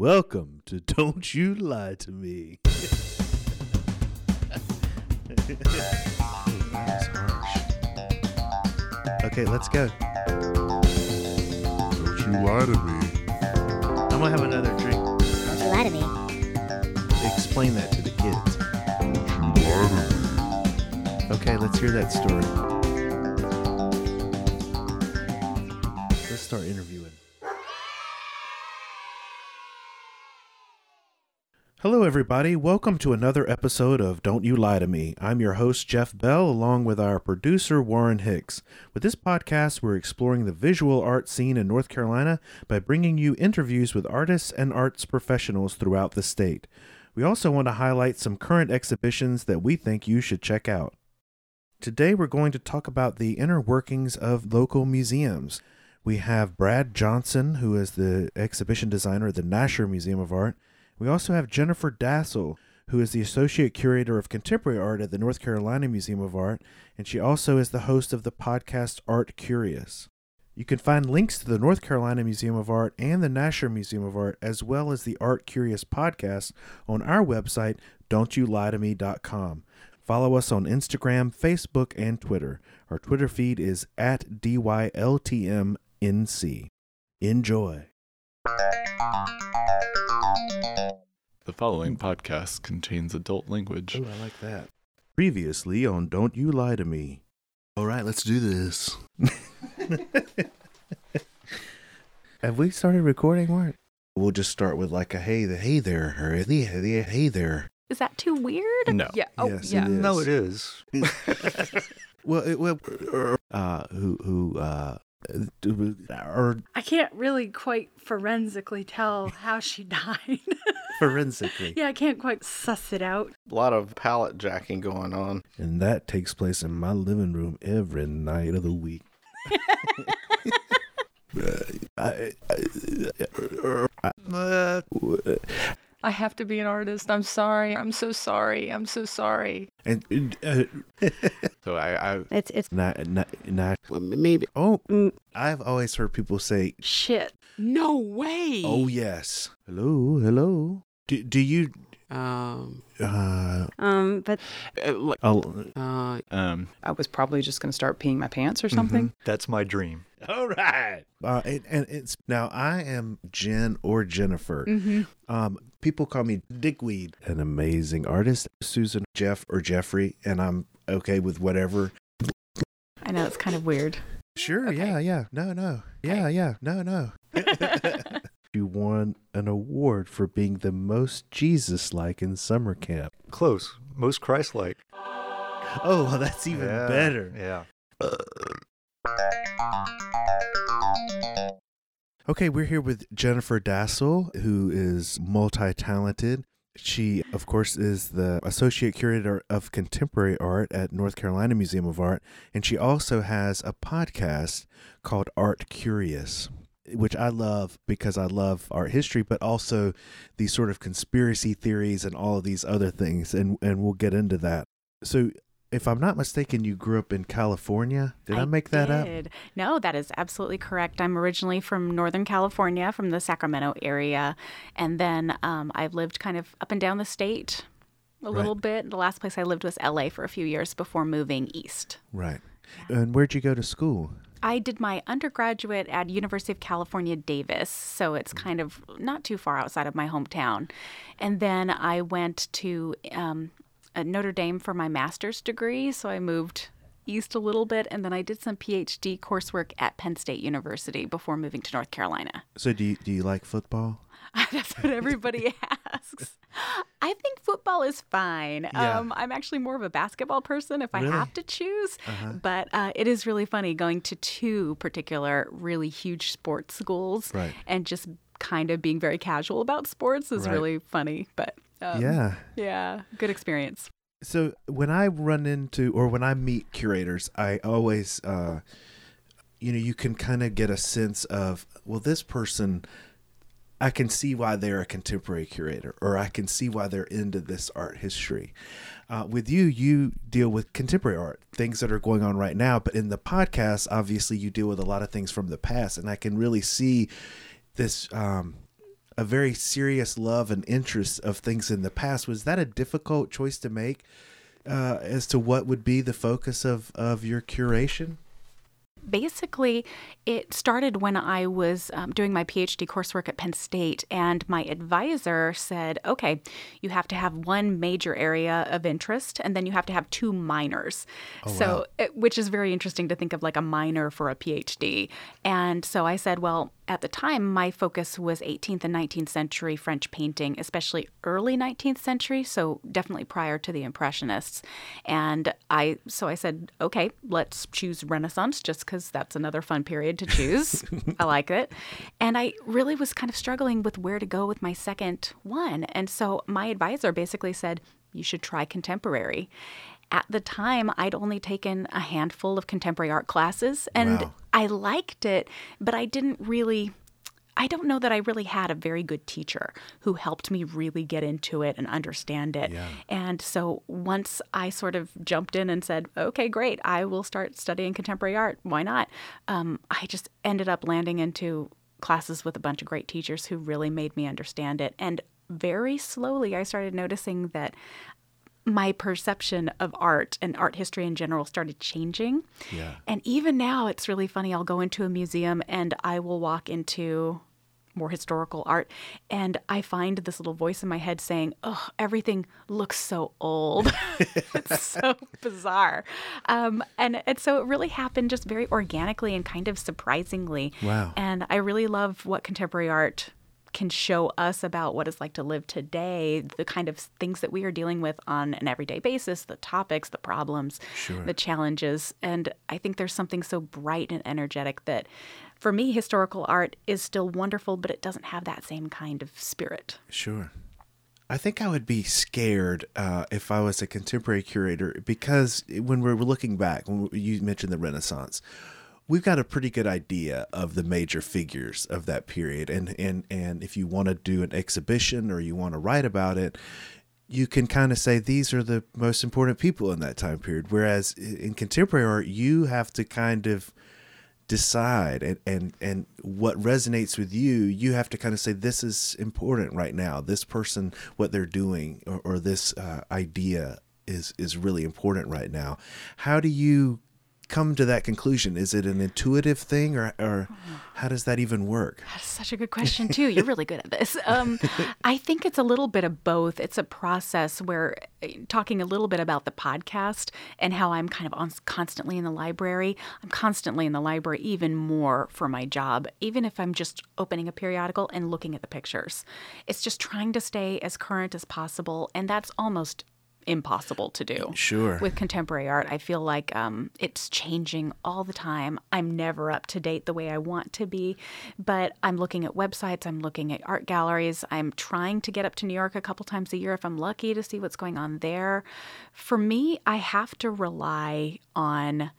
Welcome to Don't You Lie to Me. Okay, let's go. Don't you lie to me. I'm gonna have another drink. Don't you lie to me. Explain that to the kids. Don't you lie to me. Okay, let's hear that story. Let's start interviewing. Hello, everybody. Welcome to another episode of Don't You Lie to Me. I'm your host, Jeff Bell, along with our producer, Warren Hicks. With this podcast, we're exploring the visual art scene in North Carolina by bringing you interviews with artists and arts professionals throughout the state. We also want to highlight some current exhibitions that we think you should check out. Today, we're going to talk about the inner workings of local museums. We have Brad Johnson, who is the exhibition designer at the Nasher Museum of Art. We also have Jennifer Dasal, who is the associate curator of contemporary art at the North Carolina Museum of Art, and she also is the host of the podcast Art Curious. You can find links to the North Carolina Museum of Art and the Nasher Museum of Art, as well as the Art Curious podcast, on our website, don'tyoulietome.com. Follow us on Instagram, Facebook, and Twitter. Our Twitter feed is at DYLTMNC. Enjoy. The following podcast contains adult language. Oh, I like that. Previously on Don't You Lie to Me. All right, let's do this. Have we started recording, Mark? We'll just start with like a hey, the hey there, or hey, hey, hey there. Is that too weird? No. Yeah. Oh, Yes, yeah. it is. No, it is. Well, it, well, uh, who, who, uh, or I can't really quite forensically tell how she died. forensically. yeah, I can't quite suss it out. A lot of pallet jacking going on. And that takes place in my living room every night of the week. I, Uh, I have to be an artist. I'm sorry. I'm so sorry. I'm so sorry. and uh, So I, I It's it's not, not, not, Well, maybe. oh, Mm. I've always heard people say, Shit. No way. "Oh yes, hello, hello." Do, do you? Um. Uh, um, but uh, like, I'll, uh, um I was probably just going to start peeing my pants or something. that's my dream. all right. Uh, and, and it's now I am Jen or Jennifer. Mm-hmm. Um, people call me Dickweed, an amazing artist. Susan, Jeff, or Jeffrey, and I'm okay with whatever. I know it's kind of weird. Sure. Okay. Yeah. Yeah. No. No. Yeah. Yeah. No. No. you won an award for being the most Jesus-like in summer camp. Close. Most Christ-like. Oh, well, that's even Yeah, better. Yeah. Okay, we're here with Jennifer Dasal, who is multi talented. She, of course, is the Associate Curator of Contemporary Art at North Carolina Museum of Art. And she also has a podcast called Art Curious, which I love because I love art history, but also these sort of conspiracy theories and all of these other things. And, and we'll get into that. So, if I'm not mistaken, you grew up in California. Did I, make that up? No, that is absolutely correct. I'm originally from Northern California, from the Sacramento area, and then um, I've lived kind of up and down the state a Right. little bit. The last place I lived was LA for a few years before moving east. Right. And where'd you go to school? I did my undergraduate at University of California, Davis, so it's kind of not too far outside of my hometown. And then I went to um, uh, Notre Dame for my master's degree, so I moved east a little bit, and then I did some PhD coursework at Penn State University before moving to North Carolina. So do you, do you like football? That's what everybody asks. I think football is fine. Yeah. Um, I'm actually more of a basketball person if I Really? have to choose. Uh-huh. But uh, it is really funny going to two particular really huge sports schools Right. and just kind of being very casual about sports is Right. really funny. But um, yeah. yeah, good experience. So when I run into or when I meet curators, I always, uh, you know, you can kind of get a sense of, well, this person, I can see why they're a contemporary curator, or I can see why they're into this art history. Uh, with you, you deal with contemporary art, things that are going on right now. But in the podcast, obviously, you deal with a lot of things from the past, and I can really see this. Um, a very serious love and interest of things in the past. Was that a difficult choice to make uh, as to what would be the focus of, of your curation? Basically, it started when I was um, doing my PhD coursework at Penn State, and my advisor said, okay, you have to have one major area of interest, and then you have to have two minors. Oh, so, wow. it, which is very interesting to think of like a minor for a PhD. And so I said, well, at the time, my focus was 18th and 19th century French painting, especially early 19th century, so definitely prior to the Impressionists. And I, so I said, okay, let's choose Renaissance, just because that's another fun period to choose. I like it, and I really was kind of struggling with where to go with my second one, and so my advisor basically said, you should try contemporary. At the time, I'd only taken a handful of contemporary art classes, and Wow. I liked it, but I didn't really. I don't know that I really had a very good teacher who helped me really get into it and understand it. Yeah. And so once I sort of jumped in and said, okay, great, I will start studying contemporary art. Why not? Um, I just ended up landing into classes with a bunch of great teachers who really made me understand it. And very slowly, I started noticing that my perception of art and art history in general started changing. Yeah. And even now, it's really funny. I'll go into a museum and I will walk into more historical art and I find this little voice in my head saying, Oh, everything looks so old. it's so bizarre. Um, and, and so it really happened just very organically and kind of surprisingly. Wow. And I really love what contemporary art can show us about what it's like to live today, the kind of things that we are dealing with on an everyday basis, the topics, the problems, Sure. the challenges. And I think there's something so bright and energetic that for me, historical art is still wonderful, but it doesn't have that same kind of spirit. Sure. I think I would be scared uh, if I was a contemporary curator because when we're looking back, when you mentioned the Renaissance, we've got a pretty good idea of the major figures of that period, and and and if you want to do an exhibition or you want to write about it, you can kind of say these are the most important people in that time period. Whereas in contemporary art, you have to kind of decide and, and and what resonates with you you have to kind of say this is important right now. This person what they're doing or, or this uh, idea is is really important right now. How do you come to that conclusion is it an intuitive thing or or how does that even work That's such a good question, too. You're really good at this. Um, I think it's a little bit of both. It's a process where, uh, talking a little bit about the podcast and how I'm kind of on, constantly in the library, I'm constantly in the library even more for my job, even if I'm just opening a periodical and looking at the pictures. It's just trying to stay as current as possible, and that's almost impossible to do Sure. with contemporary art. I feel like um, it's changing all the time. I'm never up to date the way I want to be, but I'm looking at websites, I'm looking at art galleries. I'm trying to get up to New York a couple times a year if I'm lucky to see what's going on there. For me, I have to rely on,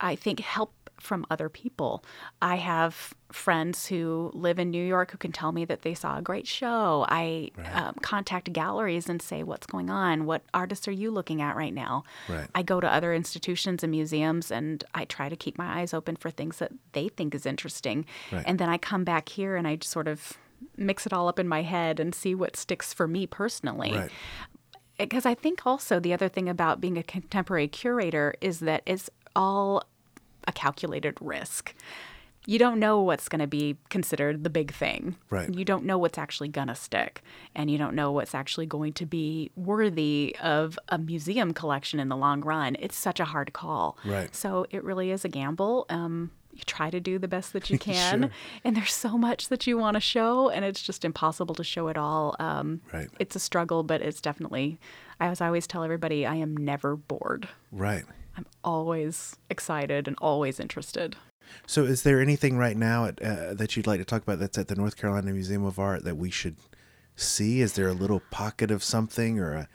I think, help from other people. I have friends who live in New York who can tell me that they saw a great show. I um, contact galleries and say, What's going on? What artists are you looking at right now? Right. I go to other institutions and museums and I try to keep my eyes open for things that they think is interesting. Right. And then I come back here and I sort of mix it all up in my head and see what sticks for me personally right because I think also the other thing about being a contemporary curator is that it's all a calculated risk. You don't know what's going to be considered the big thing. Right. You don't know what's actually going to stick. And you don't know what's actually going to be worthy of a museum collection in the long run. It's such a hard call. Right. So it really is a gamble. Um, you try to do the best that you can. Sure. And there's so much that you want to show, and it's just impossible to show it all. Um, Right. It's a struggle, but it's definitely, I as I always tell everybody, I am never bored. right I'm always excited and always interested. So, is there anything right now at, uh, that you'd like to talk about that's at the North Carolina Museum of Art that we should see? Is there a little pocket of something or a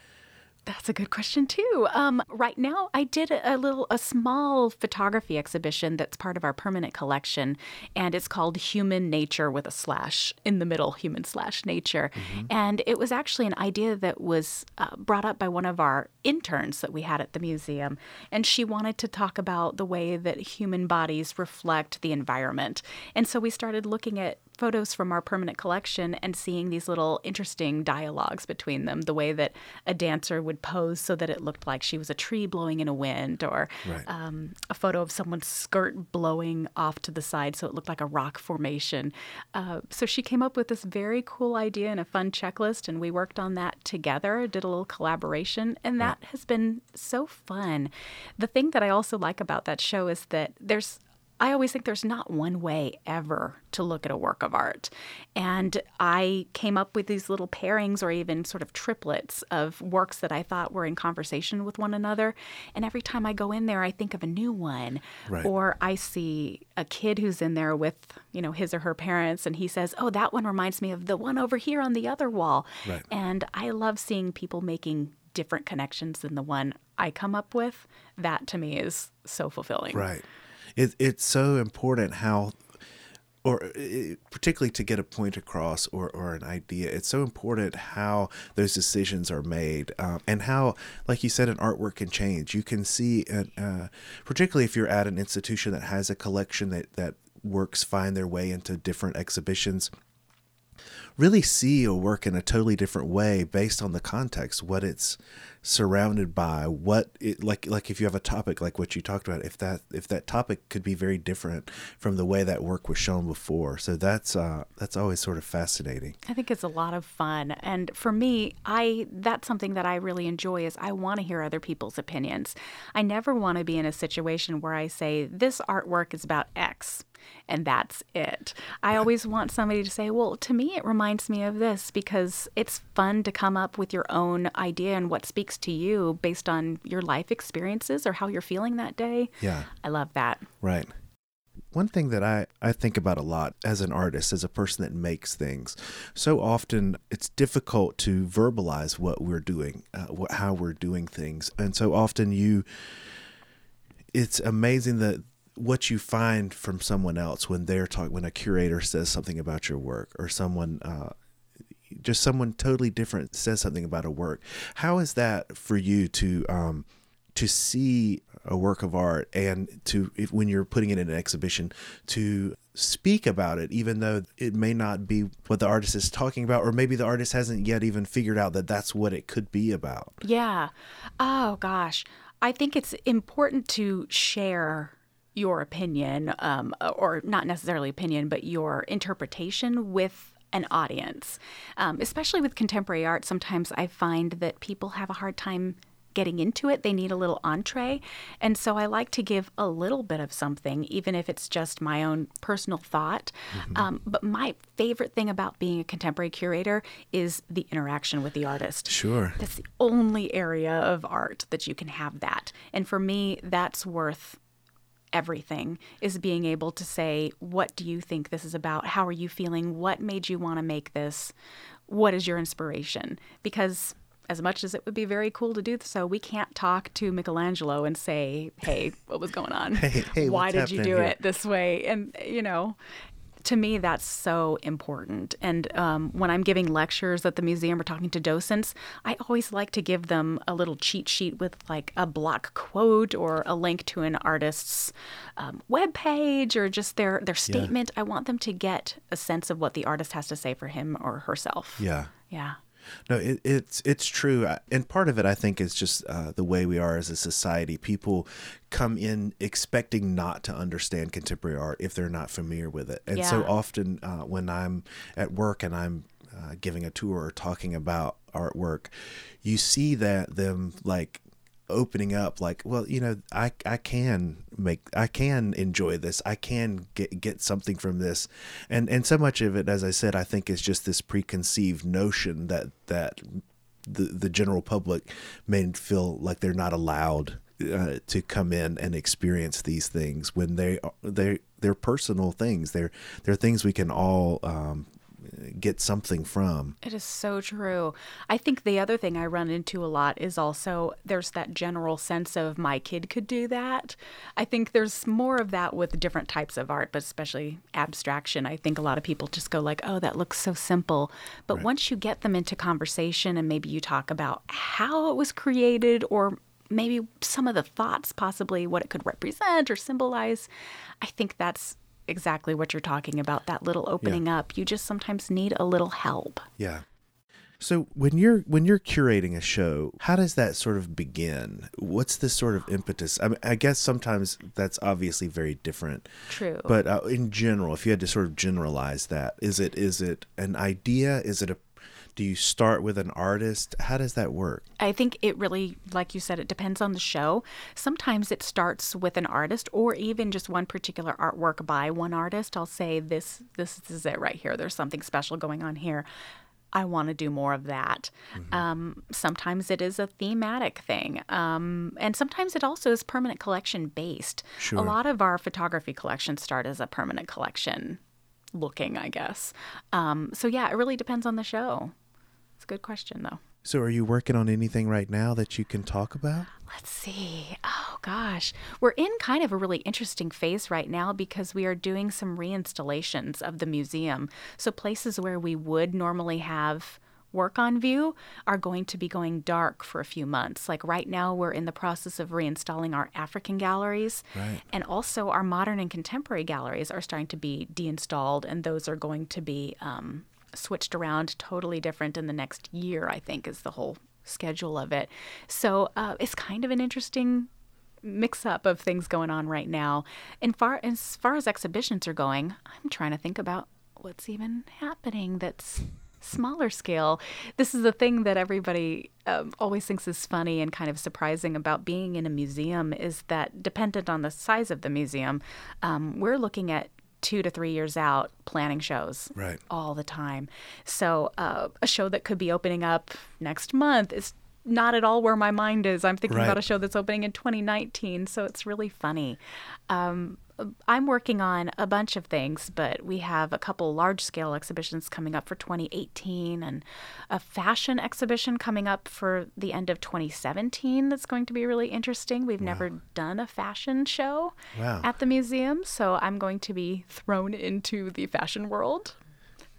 That's a good question too. Um, right now, I did a, little, a small photography exhibition that's part of our permanent collection, and it's called Human Nature with a slash in the middle, human slash nature. And it was actually an idea that was uh, brought up by one of our interns that we had at the museum, and she wanted to talk about the way that human bodies reflect the environment. And so we started looking at photos from our permanent collection and seeing these little interesting dialogues between them. The way that a dancer would pose so that it looked like she was a tree blowing in a wind, or Right. um, a photo of someone's skirt blowing off to the side so it looked like a rock formation. Uh, so she came up with this very cool idea and a fun checklist, and we worked on that together, did a little collaboration, and that has been so fun. The thing that I also like about that show is that there's I always think there's not one way ever to look at a work of art. And I came up with these little pairings or even sort of triplets of works that I thought were in conversation with one another. And every time I go in there, I think of a new one. Right. Or I see a kid who's in there with, you know, his or her parents and he says, "Oh, that one reminds me of the one over here on the other wall." Right. And I love seeing people making different connections than the one I come up with. That to me is so fulfilling. Right. It, it's so important how, or uh, particularly to get a point across or, or an idea, it's so important how those decisions are made um, and how, like you said, an artwork can change. You can see, an, uh, particularly if you're at an institution that has a collection that, that works find their way into different exhibitions really see a work in a totally different way based on the context, what it's surrounded by, what it like like if you have a topic like what you talked about, if that if that topic could be very different from the way that work was shown before. So that's uh that's always sort of fascinating. I think it's a lot of fun. And for me, I that's something that I really enjoy is I want to hear other people's opinions. I never want to be in a situation where I say this artwork is about X and that's it. I always want somebody to say, "Well, to me it reminds me of this" because it's fun to come up with your own idea and what speaks to you based on your life experiences or how you're feeling that day. Yeah. I love that. Right. One thing that I, I think about a lot as an artist, as a person that makes things, so often it's difficult to verbalize what we're doing, uh, what, how we're doing things. And so often you, it's amazing that what you find from someone else when they're talking, when a curator says something about your work or someone, uh, just someone totally different says something about a work. How is that for you to, um, to see a work of art and to if, when you're putting it in an exhibition to speak about it even though it may not be what the artist is talking about or maybe the artist hasn't yet even figured out that that's what it could be about Yeah. Oh, gosh. I think it's important to share your opinion, um, or not necessarily opinion, but your interpretation with an audience. Um, especially with contemporary art, sometimes I find that people have a hard time getting into it. They need a little entree. And so I like to give a little bit of something, even if it's just my own personal thought. Um, but my favorite thing about being a contemporary curator is the interaction with the artist. sure That's the only area of art that you can have that. And for me, that's worth everything is being able to say, what do you think this is about? How are you feeling? What made you want to make this? What is your inspiration? Because as much as it would be very cool to do so, we can't talk to Michelangelo and say, hey, what was going on? Hey, hey, Why did you do here?" it this way? And, you know, to me, that's so important. And um, when I'm giving lectures at the museum or talking to docents, I always like to give them a little cheat sheet with like a block quote or a link to an artist's um, webpage or just their, their statement. I want them to get a sense of what the artist has to say for him or herself. yeah Yeah. No, it, it's it's true, and part of it I think is just uh, the way we are as a society. People come in expecting not to understand contemporary art if they're not familiar with it, and so often uh, when I'm at work and I'm uh, giving a tour or talking about artwork, you see that them like opening up like well you know i i can make i can enjoy this. I can get get something from this. And and so much of it as i said i think is just this preconceived notion that that the the general public may feel like they're not allowed uh, to come in and experience these things when they are they they're personal things. They're they're things we can all um, get something from It is so true. I think the other thing I run into a lot is also there's that general sense of my kid could do that. I think there's more of that with different types of art, but especially abstraction. I think a lot of people just go like, "Oh, that looks so simple." But once you get them into conversation and maybe you talk about how it was created or maybe some of the thoughts possibly what it could represent or symbolize, I think that's exactly what you're talking about. That little opening up. You just sometimes need a little help. Yeah. So when you're when you're curating a show, how does that sort of begin? What's the sort of impetus? I, mean, I guess sometimes that's obviously very different. True. But uh, in general, if you had to sort of generalize that, is it is it an idea? Is it a do you start with an artist? How does that work? I think it really, like you said, it depends on the show. Sometimes it starts with an artist or even just one particular artwork by one artist. I'll say this this is it right here. There's something special going on here. I want to do more of that. Mm-hmm. Um, sometimes it is a thematic thing. Um, and sometimes it also is permanent collection based. Sure. A lot of our photography collections start as a permanent collection looking, I guess. Um, so, yeah, it really depends on the show. It's a good question, though. So, are you working on anything right now that you can talk about? Let's see. Oh, gosh. We're in kind of a really interesting phase right now because we are doing some reinstallations of the museum. So, places where we would normally have work on view are going to be going dark for a few months. Like right now, we're in the process of reinstalling our African galleries. Right. And also, our modern and contemporary galleries are starting to be deinstalled, and those are going to be um, switched around totally different in the next year, I think, is the whole schedule of it. So uh, it's kind of an interesting mix up of things going on right now. And far as far as exhibitions are going, I'm trying to think about what's even happening that's smaller scale. This is the thing that everybody um, always thinks is funny and kind of surprising about being in a museum is that dependent on the size of the museum, um, we're looking at two to three years out planning shows right. all the time. So uh, a show that could be opening up next month is not at all where my mind is. I'm thinking right. about a show that's opening in 2019, so it's really funny. Um, I'm working on a bunch of things, but we have a couple large scale exhibitions coming up for 2018 and a fashion exhibition coming up for the end of 2017 that's going to be really interesting. We've wow. never done a fashion show wow. at the museum, so I'm going to be thrown into the fashion world.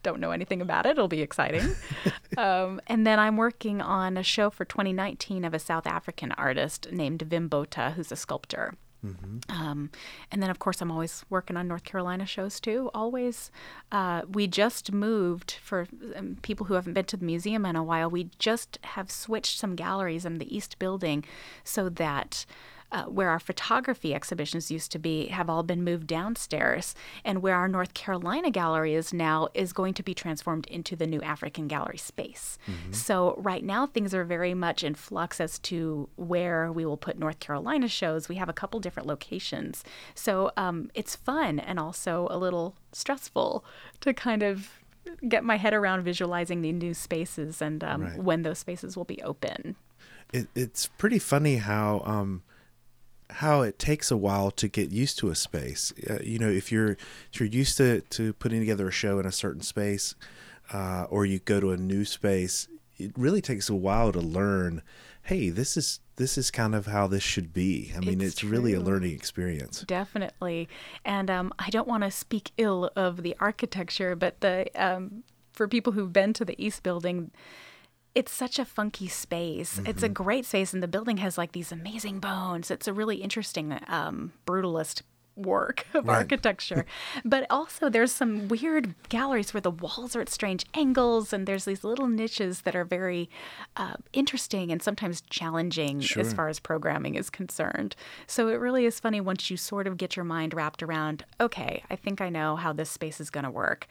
Don't know anything about it. It'll be exciting. um, and then I'm working on a show for 2019 of a South African artist named Vimbota, who's a sculptor. Mm-hmm. Um, and then, of course, I'm always working on North Carolina shows too. Always. Uh, we just moved for um, people who haven't been to the museum in a while. We just have switched some galleries in the East Building so that uh, where our photography exhibitions used to be have all been moved downstairs, and where our North Carolina gallery is now is going to be transformed into the new African gallery space. Mm-hmm. So right now things are very much in flux as to where we will put North Carolina shows. We have a couple different locations, so um, it's fun and also a little stressful to kind of get my head around visualizing the new spaces and um, right. when those spaces will be open. It, it's pretty funny how um, how it takes a while to get used to a space. Uh, you know, if you're if you're used to to putting together a show in a certain space, uh, or you go to a new space, it really takes a while to learn. Hey, this is this is kind of how this should be. I mean, it's, it's really a learning experience. Definitely, and um, I don't want to speak ill of the architecture, but the um, for people who've been to the East Building it's such a funky space. Mm-hmm. It's a mm-hmm. great space, and the building has like these amazing bones. It's a really interesting um, brutalist work of right. architecture. but also, there's some weird galleries where the walls are at strange angles, and there's these little niches that are very uh, interesting and sometimes challenging sure. as far as programming is concerned. So it really is funny once you sort of get your mind wrapped around, okay, I think I know how this space is going to work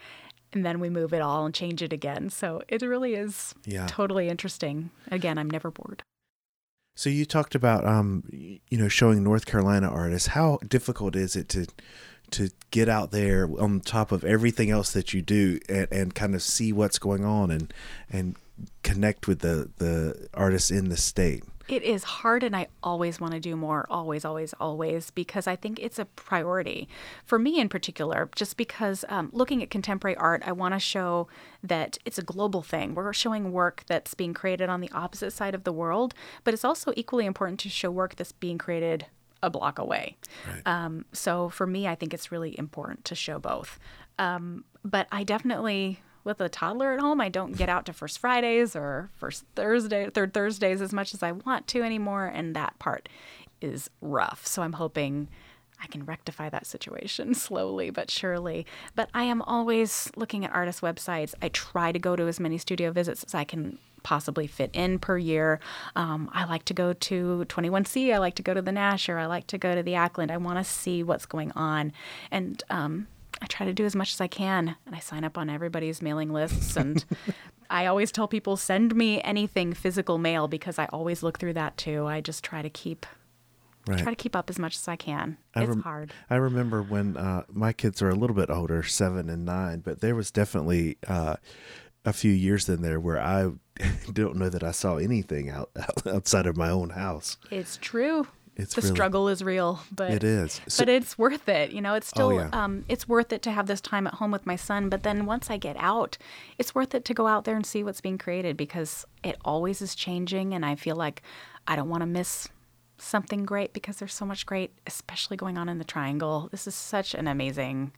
and then we move it all and change it again. So it really is yeah. totally interesting. Again, I'm never bored. So you talked about um you know showing North Carolina artists. How difficult is it to to get out there on top of everything else that you do and, and kind of see what's going on and and connect with the the artists in the state? It is hard, and I always want to do more, always, always, always, because I think it's a priority for me in particular. Just because um, looking at contemporary art, I want to show that it's a global thing. We're showing work that's being created on the opposite side of the world, but it's also equally important to show work that's being created a block away. Right. Um, so for me, I think it's really important to show both. Um, but I definitely with a toddler at home, I don't get out to First Fridays or First Thursday, Third Thursdays as much as I want to anymore, and that part is rough. So I'm hoping I can rectify that situation slowly but surely. But I am always looking at artist websites. I try to go to as many studio visits as I can possibly fit in per year. Um, I like to go to 21C. I like to go to the Nasher. I like to go to the Ackland. I want to see what's going on. And um, I try to do as much as I can. And I sign up on everybody's mailing lists. And I always tell people send me anything physical mail because I always look through that too. I just try to keep Right. try to keep up as much as I can. I it's rem- hard. I remember when uh, my kids are a little bit older, seven and nine, but there was definitely uh, a few years in there where I don't know that I saw anything out, outside of my own house. It's true. It's the really- struggle is real, but It is. So- but it's worth it. You know, it's still Oh, yeah. um, it's worth it to have this time at home with my son. But then once I get out, it's worth it to go out there and see what's being created because it always is changing, and I feel like I don't want to miss something great because there's so much great, especially going on in the Triangle. This is such an amazing,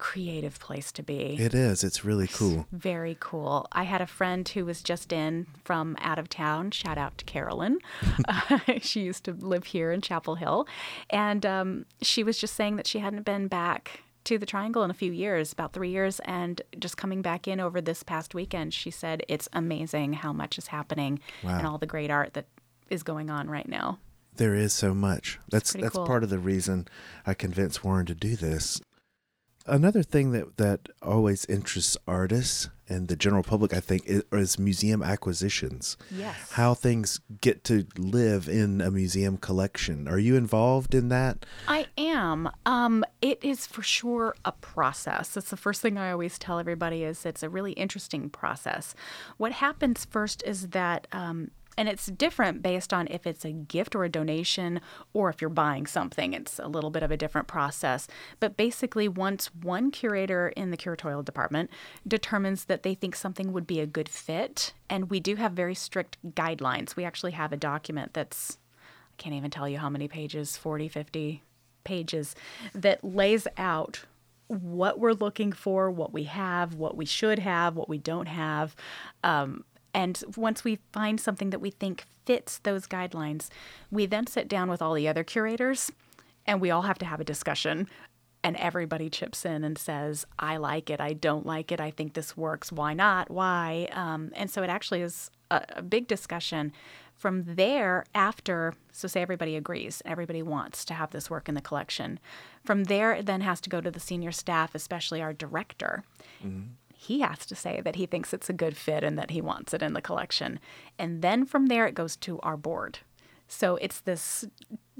creative place to be. It is. It's really cool. Very cool. I had a friend who was just in from out of town. Shout out to Carolyn. uh, she used to live here in Chapel Hill. And um, she was just saying that she hadn't been back to the Triangle in a few years, about three years. And just coming back in over this past weekend, she said it's amazing how much is happening and all the great art that is going on right now. There is so much. That's that's cool. part of the reason I convinced Warren to do this. Another thing that that always interests artists and the general public, I think, is, is museum acquisitions. Yes. How things get to live in a museum collection. Are you involved in that? I am. Um, it is for sure a process. That's the first thing I always tell everybody is it's a really interesting process. What happens first is that um, and it's different based on if it's a gift or a donation or if you're buying something. It's a little bit of a different process. But basically, once one curator in the curatorial department determines that they think something would be a good fit, and we do have very strict guidelines, we actually have a document that's I can't even tell you how many pages 40, 50 pages that lays out what we're looking for, what we have, what we should have, what we don't have. Um, and once we find something that we think fits those guidelines, we then sit down with all the other curators and we all have to have a discussion. And everybody chips in and says, I like it, I don't like it, I think this works, why not, why? Um, and so it actually is a, a big discussion. From there, after, so say everybody agrees, everybody wants to have this work in the collection. From there, it then has to go to the senior staff, especially our director he has to say that he thinks it's a good fit and that he wants it in the collection. And then from there, it goes to our board. So it's this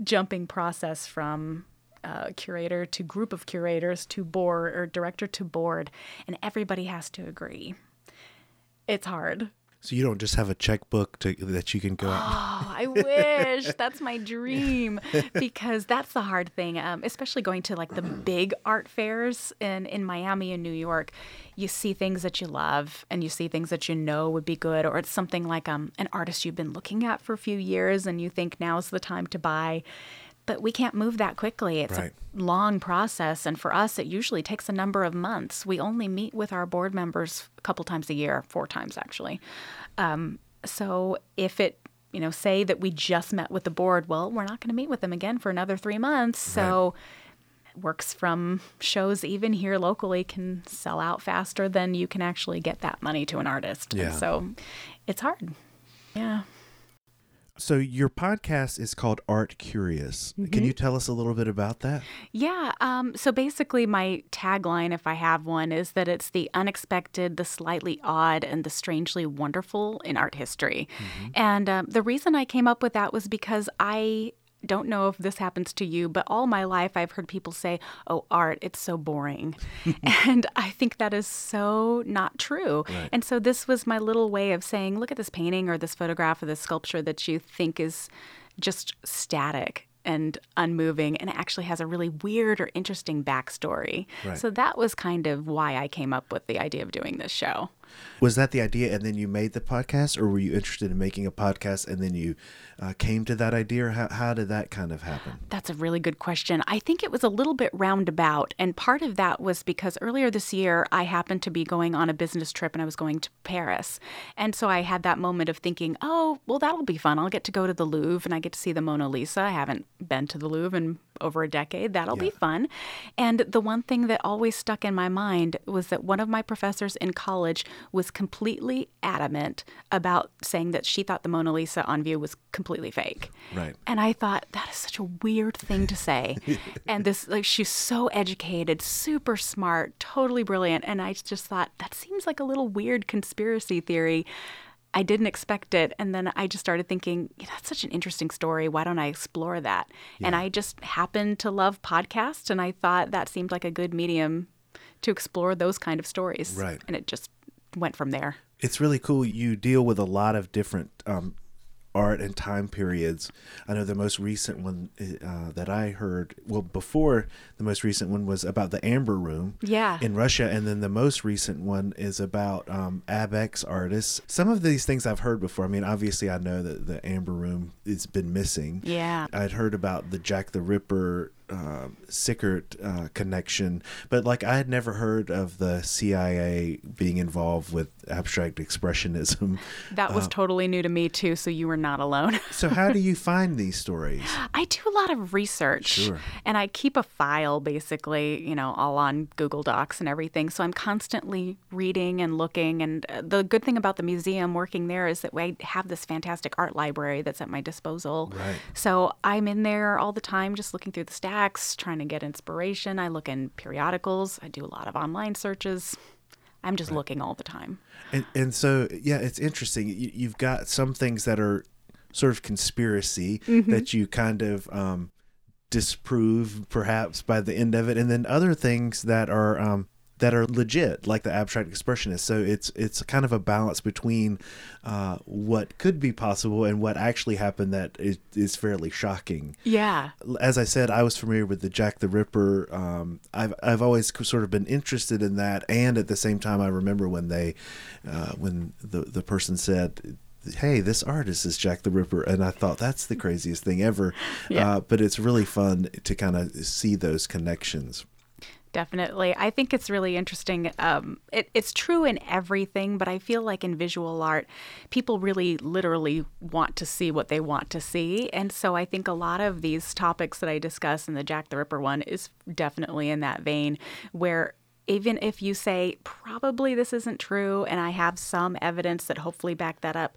jumping process from uh, curator to group of curators to board or director to board, and everybody has to agree. It's hard. So you don't just have a checkbook to, that you can go out. Oh, I wish that's my dream because that's the hard thing, um, especially going to like the big art fairs in in Miami and New York. You see things that you love, and you see things that you know would be good, or it's something like um, an artist you've been looking at for a few years, and you think now's the time to buy. But we can't move that quickly. It's Right. a long process, and for us, it usually takes a number of months. We only meet with our board members a couple times a year, four times actually. Um, so if it, you know, say that we just met with the board, well, we're not going to meet with them again for another three months. So works from shows even here locally can sell out faster than you can actually get that money to an artist. And so it's hard. Yeah. So your podcast is called Art Curious. Can you tell us a little bit about that? Yeah. Um, so basically, my tagline, if I have one, is that it's the unexpected, the slightly odd, and the strangely wonderful in art history. And um, the reason I came up with that was because I don't know if this happens to you, but all my life I've heard people say, oh, art, it's so boring. and I think that is so not true. And so this was my little way of saying, look at this painting or this photograph or this sculpture that you think is just static and unmoving and it actually has a really weird or interesting backstory. Right. So that was kind of why I came up with the idea of doing this show. Was that the idea, and then you made the podcast, or were you interested in making a podcast, and then you uh, came to that idea, or how, how did that kind of happen? That's a really good question. I think it was a little bit roundabout. And part of that was because earlier this year, I happened to be going on a business trip and I was going to Paris. And so I had that moment of thinking, oh, well, that'll be fun. I'll get to go to the Louvre and I get to see the Mona Lisa. I haven't been to the Louvre in over a decade. That'll yeah. be fun. And the one thing that always stuck in my mind was that one of my professors in college was completely adamant about saying that she thought the Mona Lisa on view was completely fake. Right. And I thought that is such a weird thing to say. and this like she's so educated, super smart, totally brilliant and I just thought that seems like a little weird conspiracy theory. I didn't expect it. And then I just started thinking, that's such an interesting story. Why don't I explore that? Yeah. And I just happened to love podcasts. And I thought that seemed like a good medium to explore those kind of stories. Right. And it just went from there. It's really cool. You deal with a lot of different um, art and time periods. I know the most recent one uh, that I heard, well, before the most recent one was about the Amber Room yeah. in Russia. And then the most recent one is about um, AbEx artists. Some of these things I've heard before. I mean, obviously, I know that the Amber Room has been missing. Yeah. I'd heard about the Jack the Ripper uh, Sickert uh, connection, but like I had never heard of the CIA being involved with abstract expressionism. That was uh, totally new to me too, so you were not alone. so how do you find these stories? I do a lot of research, sure. and I keep a file basically, you know, all on Google Docs and everything. So I'm constantly reading and looking. And uh, the good thing about the museum working there is that we have this fantastic art library that's at my disposal. Right. So I'm in there all the time, just looking through the stats trying to get inspiration. I look in periodicals. I do a lot of online searches. I'm just right. looking all the time. And, and so, yeah, it's interesting. You, you've got some things that are sort of conspiracy mm-hmm. that you kind of um, disprove, perhaps by the end of it, and then other things that are um, that are legit, like the abstract expressionist. So it's it's kind of a balance between uh, what could be possible and what actually happened that is, is, fairly shocking. Yeah. As I said, I was familiar with the Jack the Ripper. Um, I've I've always sort of been interested in that, and at the same time, I remember when they uh, when the the person said hey, this artist is Jack the Ripper. And I thought that's the craziest thing ever. Yeah. Uh, but it's really fun to kind of see those connections. Definitely. I think it's really interesting. Um, it, it's true in everything, but I feel like in visual art, people really literally want to see what they want to see. And so I think a lot of these topics that I discuss in the Jack the Ripper one is definitely in that vein where even if you say probably this isn't true and I have some evidence that hopefully back that up,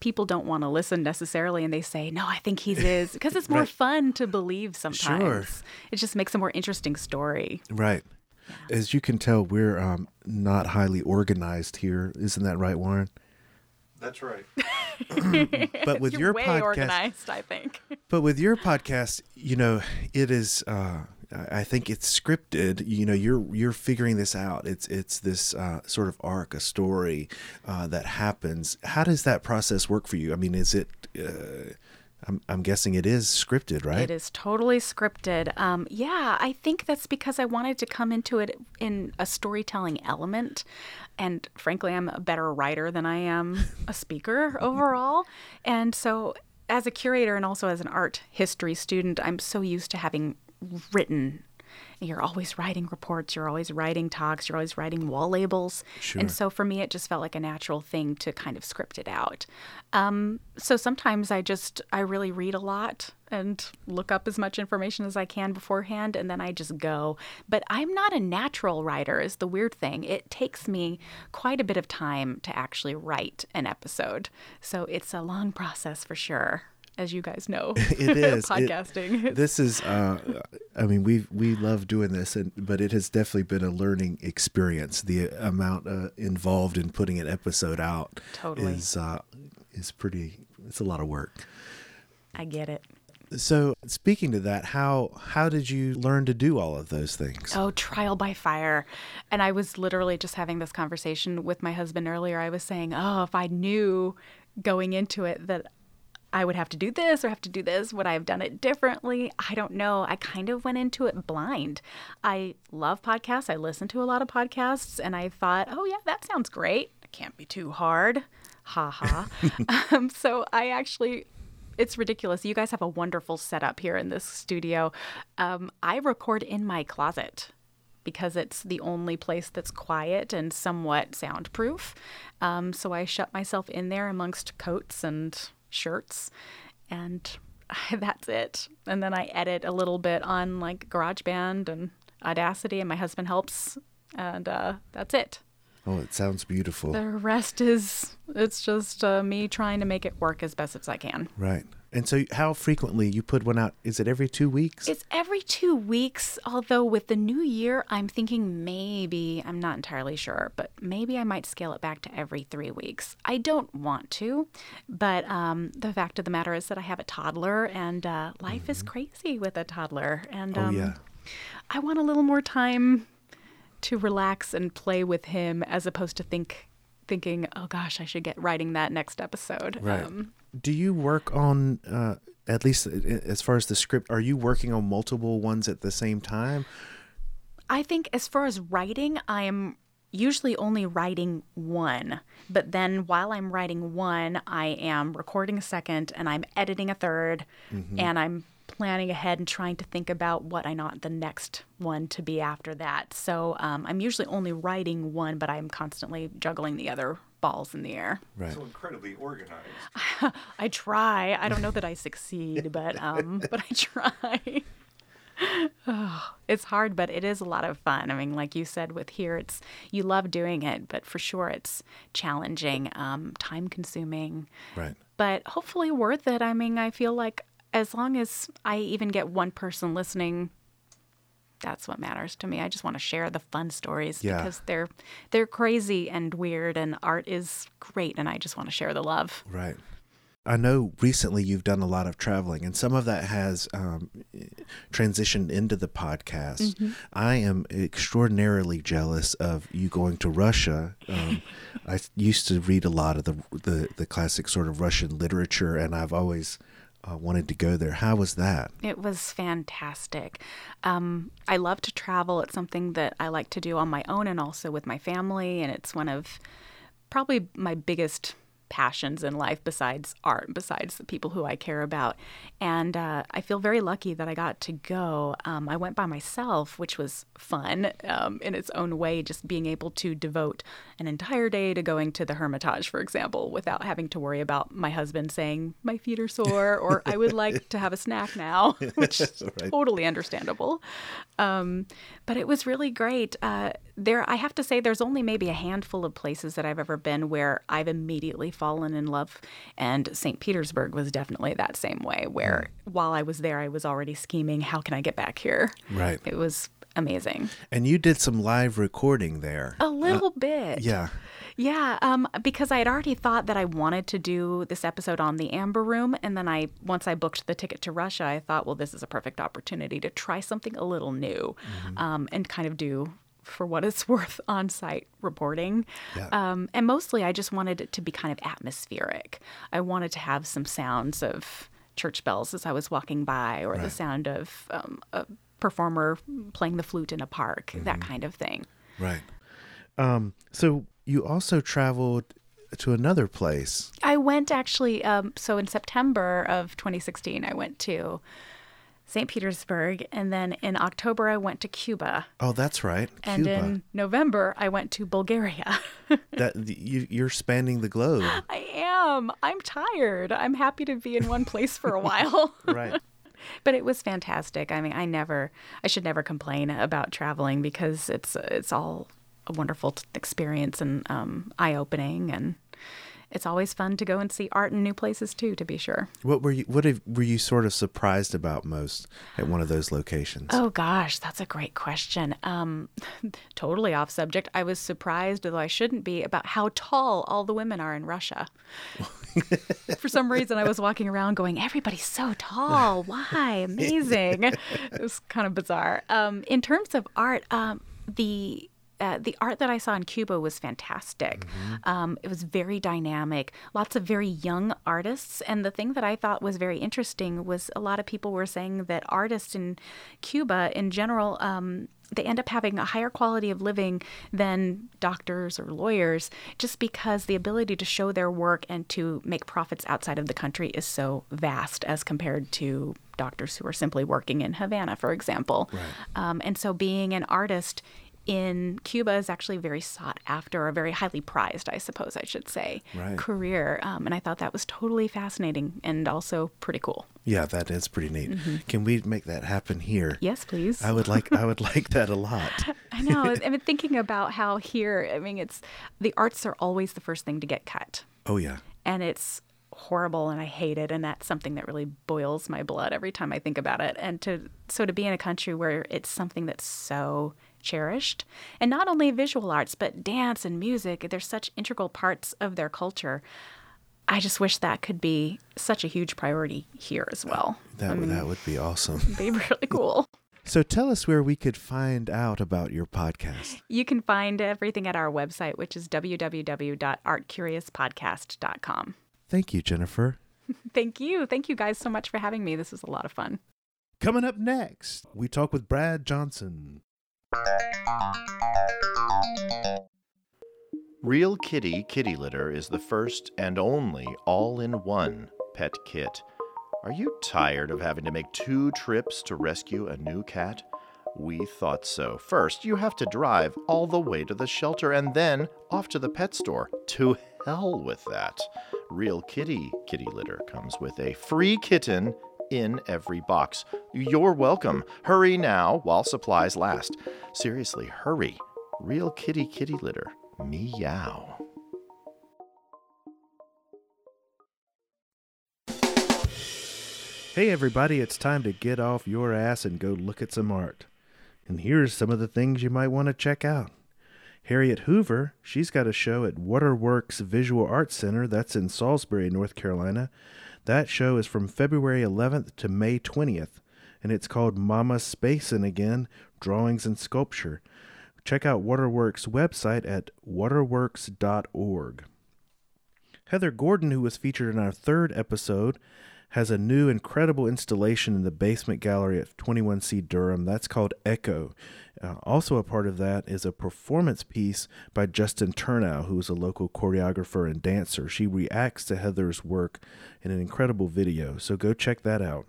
people don't want to listen necessarily and they say no i think he's is because it's more right. fun to believe sometimes. Sure. it just makes a more interesting story. Right. Yeah. as you can tell we're um, not highly organized here. Isn't that right warren? That's right. But with You're your way podcast organized i think. But with your podcast you know it is uh I think it's scripted. You know, you're you're figuring this out. It's it's this uh, sort of arc, a story uh, that happens. How does that process work for you? I mean, is it? Uh, I'm I'm guessing it is scripted, right? It is totally scripted. Um, yeah, I think that's because I wanted to come into it in a storytelling element, and frankly, I'm a better writer than I am a speaker overall, and so. As a curator and also as an art history student, I'm so used to having written. You're always writing reports, you're always writing talks, you're always writing wall labels. Sure. And so for me, it just felt like a natural thing to kind of script it out. Um, so sometimes I just, I really read a lot and look up as much information as I can beforehand, and then I just go. But I'm not a natural writer, is the weird thing. It takes me quite a bit of time to actually write an episode. So it's a long process for sure as you guys know. it is podcasting. It, this is, uh, I mean, we we love doing this, and but it has definitely been a learning experience. The amount uh, involved in putting an episode out totally. is uh, is pretty. It's a lot of work. I get it. So, speaking to that, how how did you learn to do all of those things? Oh, trial by fire. And I was literally just having this conversation with my husband earlier. I was saying, "Oh, if I knew going into it that I would have to do this or have to do this. Would I have done it differently? I don't know. I kind of went into it blind. I love podcasts. I listen to a lot of podcasts and I thought, oh, yeah, that sounds great. It can't be too hard. Ha ha. um, so I actually it's ridiculous. You guys have a wonderful setup here in this studio. Um, I record in my closet because it's the only place that's quiet and somewhat soundproof. Um, so I shut myself in there amongst coats and shirts, and that's it. And then I edit a little bit on like GarageBand and Audacity, and my husband helps, and uh, that's it. Oh, it sounds beautiful. The rest is it's just uh, me trying to make it work as best as I can. Right. And so, how frequently you put one out? Is it every two weeks? It's every two weeks. Although with the new year, I'm thinking maybe I'm not entirely sure, but maybe I might scale it back to every three weeks. I don't want to, but um, the fact of the matter is that I have a toddler, and uh, life mm-hmm. is crazy with a toddler, and oh, um, yeah. I want a little more time to relax and play with him as opposed to think thinking, oh gosh, I should get writing that next episode. Right. Um, Do you work on uh, at least as far as the script? Are you working on multiple ones at the same time? I think as far as writing, I am usually only writing one. But then while I'm writing one, I am recording a second and I'm editing a 3rd mm-hmm. and I'm planning ahead and trying to think about what I want the next one to be after that. So um, I'm usually only writing one, but I'm constantly juggling the other balls in the air. Right. So incredibly organized. I try. I don't know that I succeed, but um, but I try. oh, it's hard, but it is a lot of fun. I mean, like you said, with here, it's you love doing it, but for sure, it's challenging, um, time consuming. Right. But hopefully worth it. I mean, I feel like as long as I even get one person listening, that's what matters to me. I just want to share the fun stories yeah. because they're they're crazy and weird and art is great and I just want to share the love. Right. I know recently you've done a lot of traveling, and some of that has um, transitioned into the podcast. Mm-hmm. I am extraordinarily jealous of you going to Russia. Um, I used to read a lot of the, the the classic sort of Russian literature, and I've always uh, wanted to go there. How was that? It was fantastic. Um, I love to travel. It's something that I like to do on my own and also with my family. And it's one of probably my biggest passions in life besides art, besides the people who I care about. And uh, I feel very lucky that I got to go. Um, I went by myself, which was fun um, in its own way, just being able to devote an entire day to going to the Hermitage, for example, without having to worry about my husband saying, My feet are sore, or I would like to have a snack now, which is right. totally understandable. Um, but it was really great. Uh, there, I have to say, there's only maybe a handful of places that I've ever been where I've immediately fallen in love. And St. Petersburg was definitely that same way, where mm. while I was there, I was already scheming, how can I get back here? Right. It was amazing. And you did some live recording there. A little uh, bit. Yeah. Yeah, um, because I had already thought that I wanted to do this episode on the Amber Room, and then I once I booked the ticket to Russia, I thought, well, this is a perfect opportunity to try something a little new, mm-hmm. um, and kind of do for what it's worth on site reporting. Yeah. Um, and mostly I just wanted it to be kind of atmospheric. I wanted to have some sounds of church bells as I was walking by, or right. the sound of um, a performer playing the flute in a park, mm-hmm. that kind of thing. Right. Um, so you also traveled to another place. I went actually, um, so in September of 2016, I went to St. Petersburg, and then in October I went to Cuba. Oh, that's right. And in November I went to Bulgaria. that you, you're spanning the globe. I am. I'm tired. I'm happy to be in one place for a while. right. But it was fantastic. I mean, I never, I should never complain about traveling because it's it's all a wonderful experience and um, eye opening and it's always fun to go and see art in new places too, to be sure. What were you? What have, were you sort of surprised about most at one of those locations? Oh gosh, that's a great question. Um, totally off subject. I was surprised, though I shouldn't be, about how tall all the women are in Russia. For some reason, I was walking around going, "Everybody's so tall. Why? Amazing!" it was kind of bizarre. Um, in terms of art, um, the uh, the art that I saw in Cuba was fantastic. Mm-hmm. Um, it was very dynamic, lots of very young artists. And the thing that I thought was very interesting was a lot of people were saying that artists in Cuba in general, um, they end up having a higher quality of living than doctors or lawyers just because the ability to show their work and to make profits outside of the country is so vast as compared to doctors who are simply working in Havana, for example. Right. Um, and so being an artist in Cuba is actually very sought after, or very highly prized, I suppose I should say, right. career. Um, and I thought that was totally fascinating and also pretty cool. Yeah, that is pretty neat. Mm-hmm. Can we make that happen here? Yes, please. I would like I would like that a lot. I know. I've been thinking about how here, I mean, it's the arts are always the first thing to get cut. Oh yeah. And it's horrible and I hate it and that's something that really boils my blood every time I think about it. And to so to be in a country where it's something that's so cherished. And not only visual arts, but dance and music, they're such integral parts of their culture. I just wish that could be such a huge priority here as well. That, I mean, that would be awesome. They'd Be really cool. So tell us where we could find out about your podcast. You can find everything at our website, which is www.artcuriouspodcast.com. Thank you, Jennifer. Thank you. Thank you guys so much for having me. This was a lot of fun. Coming up next, we talk with Brad Johnson. Real Kitty Kitty Litter is the first and only all in one pet kit. Are you tired of having to make two trips to rescue a new cat? We thought so. First, you have to drive all the way to the shelter and then off to the pet store. To hell with that. Real Kitty Kitty Litter comes with a free kitten in every box. You're welcome. Hurry now while supplies last. Seriously, hurry. Real kitty kitty litter. Meow. Hey everybody, it's time to get off your ass and go look at some art. And here's some of the things you might want to check out. Harriet Hoover, she's got a show at Waterworks Visual Arts Center that's in Salisbury, North Carolina. That show is from February 11th to May 20th, and it's called Mama Spacin' Again Drawings and Sculpture. Check out Waterworks' website at waterworks.org. Heather Gordon, who was featured in our third episode, has a new incredible installation in the basement gallery at 21C Durham. That's called Echo. Uh, also, a part of that is a performance piece by Justin Tornow, who is a local choreographer and dancer. She reacts to Heather's work in an incredible video, so go check that out.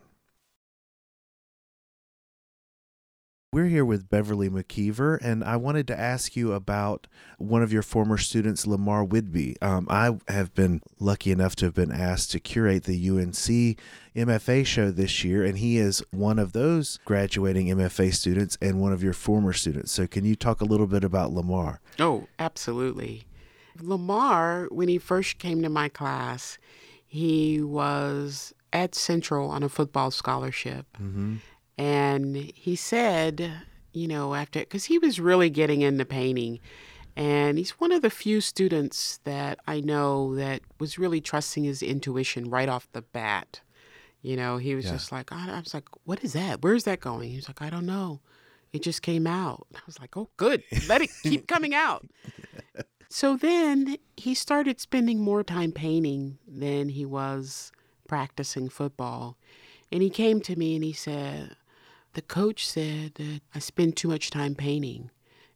We're here with Beverly McIver, and I wanted to ask you about one of your former students, Lamar Whidbee. Um, I have been lucky enough to have been asked to curate the UNC MFA show this year, and he is one of those graduating MFA students and one of your former students. So, can you talk a little bit about Lamar? Oh, absolutely. Lamar, when he first came to my class, he was at Central on a football scholarship. Mm-hmm and he said, you know, after, because he was really getting into painting. And he's one of the few students that I know that was really trusting his intuition right off the bat. You know, he was yeah. just like, I, I was like, what is that? Where's that going? He was like, I don't know. It just came out. I was like, oh, good. Let it keep coming out. So then he started spending more time painting than he was practicing football. And he came to me and he said, the coach said that I spend too much time painting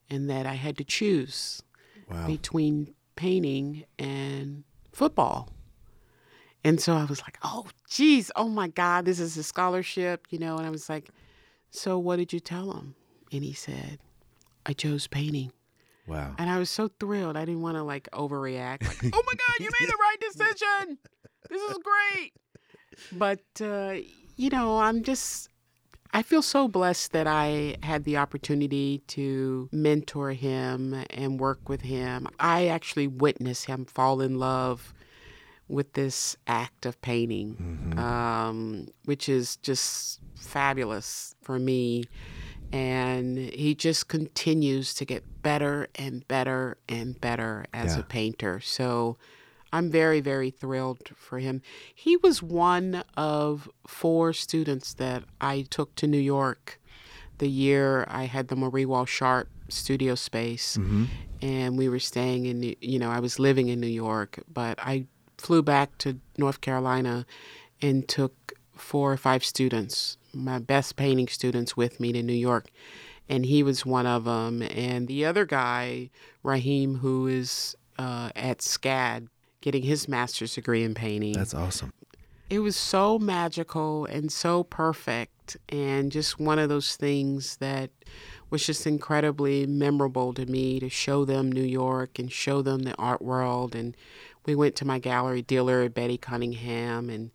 and that I had to choose wow. between painting and football. And so I was like, oh, geez, oh my God, this is a scholarship, you know? And I was like, so what did you tell him? And he said, I chose painting. Wow. And I was so thrilled. I didn't want to like overreact. Like, oh my God, you made the right decision. This is great. But, uh, you know, I'm just, I feel so blessed that I had the opportunity to mentor him and work with him. I actually witnessed him fall in love with this act of painting, mm-hmm. um, which is just fabulous for me. And he just continues to get better and better and better as yeah. a painter. So I'm very, very thrilled for him. He was one of four students that I took to New York the year I had the Marie Walsh Sharpe studio space. Mm-hmm. And we were staying in, you know, I was living in New York, but I flew back to North Carolina and took four or five students, my best painting students, with me to New York. and he was one of them. And the other guy, Raheem, who is uh, at SCAD getting his master's degree in painting. That's awesome. It was so magical and so perfect, and just one of those things that was just incredibly memorable to me to show them New York and show them the art world. And we went to my gallery dealer, Betty Cunningham, and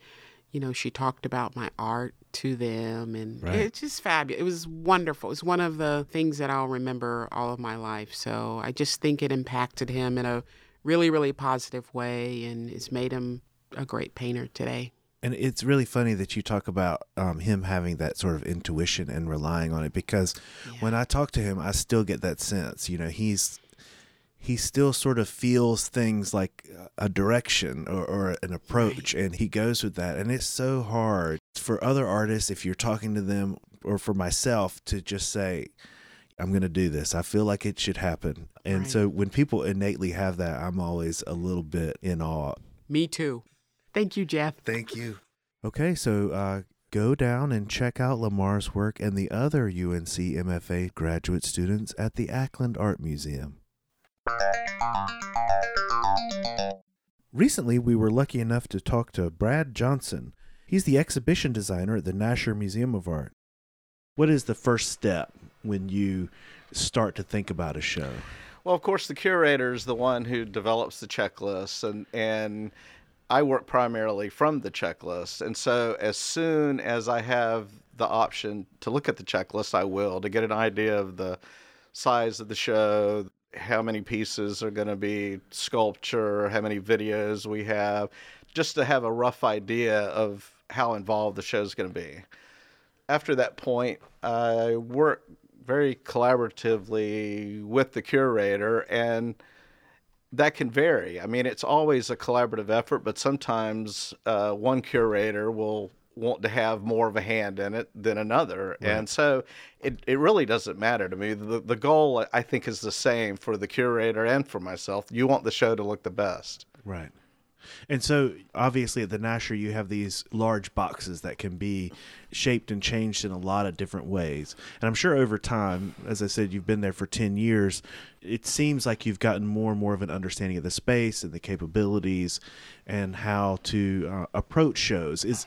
you know, she talked about my art to them and right. it's just fabulous. It was wonderful. It's one of the things that I'll remember all of my life. So I just think it impacted him in a really, really positive way and it's made him a great painter today. And it's really funny that you talk about um, him having that sort of intuition and relying on it because yeah. when I talk to him, I still get that sense. You know, he's he still sort of feels things like a direction or, or an approach right. and he goes with that and it's so hard for other artists if you're talking to them or for myself to just say i'm going to do this. I feel like it should happen. And right. so when people innately have that i'm always a little bit in awe. Me too. Thank you jeff. Thank you. Okay so uh, go down and check out lamar's work and the other unc mfa graduate students at the ackland art museum. Recently, we were lucky enough to talk to Brad Johnson. He's the exhibition designer at the Nasher Museum of Art. What is the first step when you start to think about a show? Well, of course, the curator is the one who develops the checklist, and and I work primarily from the checklist. And so, as soon as I have the option to look at the checklist, I will to get an idea of the size of the show, how many pieces are going to be sculpture, how many videos we have, just to have a rough idea of how involved the show is going to be. After that point, I work very collaboratively with the curator, and that can vary. I mean, it's always a collaborative effort, but sometimes uh, one curator will want to have more of a hand in it than another. Right. And so it, it really doesn't matter to me. The, the goal, I think, is the same for the curator and for myself. You want the show to look the best. Right. And so, obviously, at the Nasher, you have these large boxes that can be shaped and changed in a lot of different ways. And I'm sure over time, as I said, you've been there for 10 years, it seems like you've gotten more and more of an understanding of the space and the capabilities and how to uh, approach shows. Is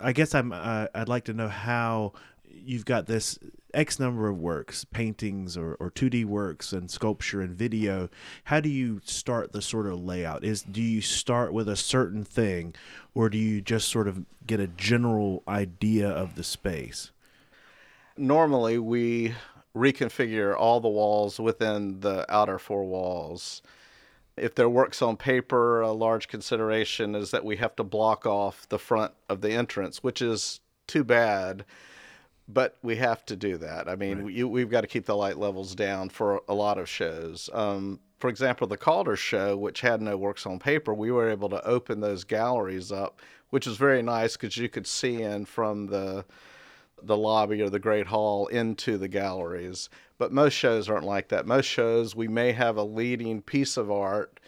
I guess I'm. Uh, I'd like to know how you've got this X number of works, paintings or, or 2D works and sculpture and video. How do you start the sort of layout? Is do you start with a certain thing, or do you just sort of get a general idea of the space? Normally, we reconfigure all the walls within the outer four walls if their work's on paper, a large consideration is that we have to block off the front of the entrance, which is too bad, but we have to do that. I mean, right. we've got to keep the light levels down for a lot of shows. Um, for example, the Calder show, which had no works on paper, we were able to open those galleries up, which was very nice because you could see in from the the lobby or the great hall into the galleries. But most shows aren't like that. Most shows, we may have a leading piece of art,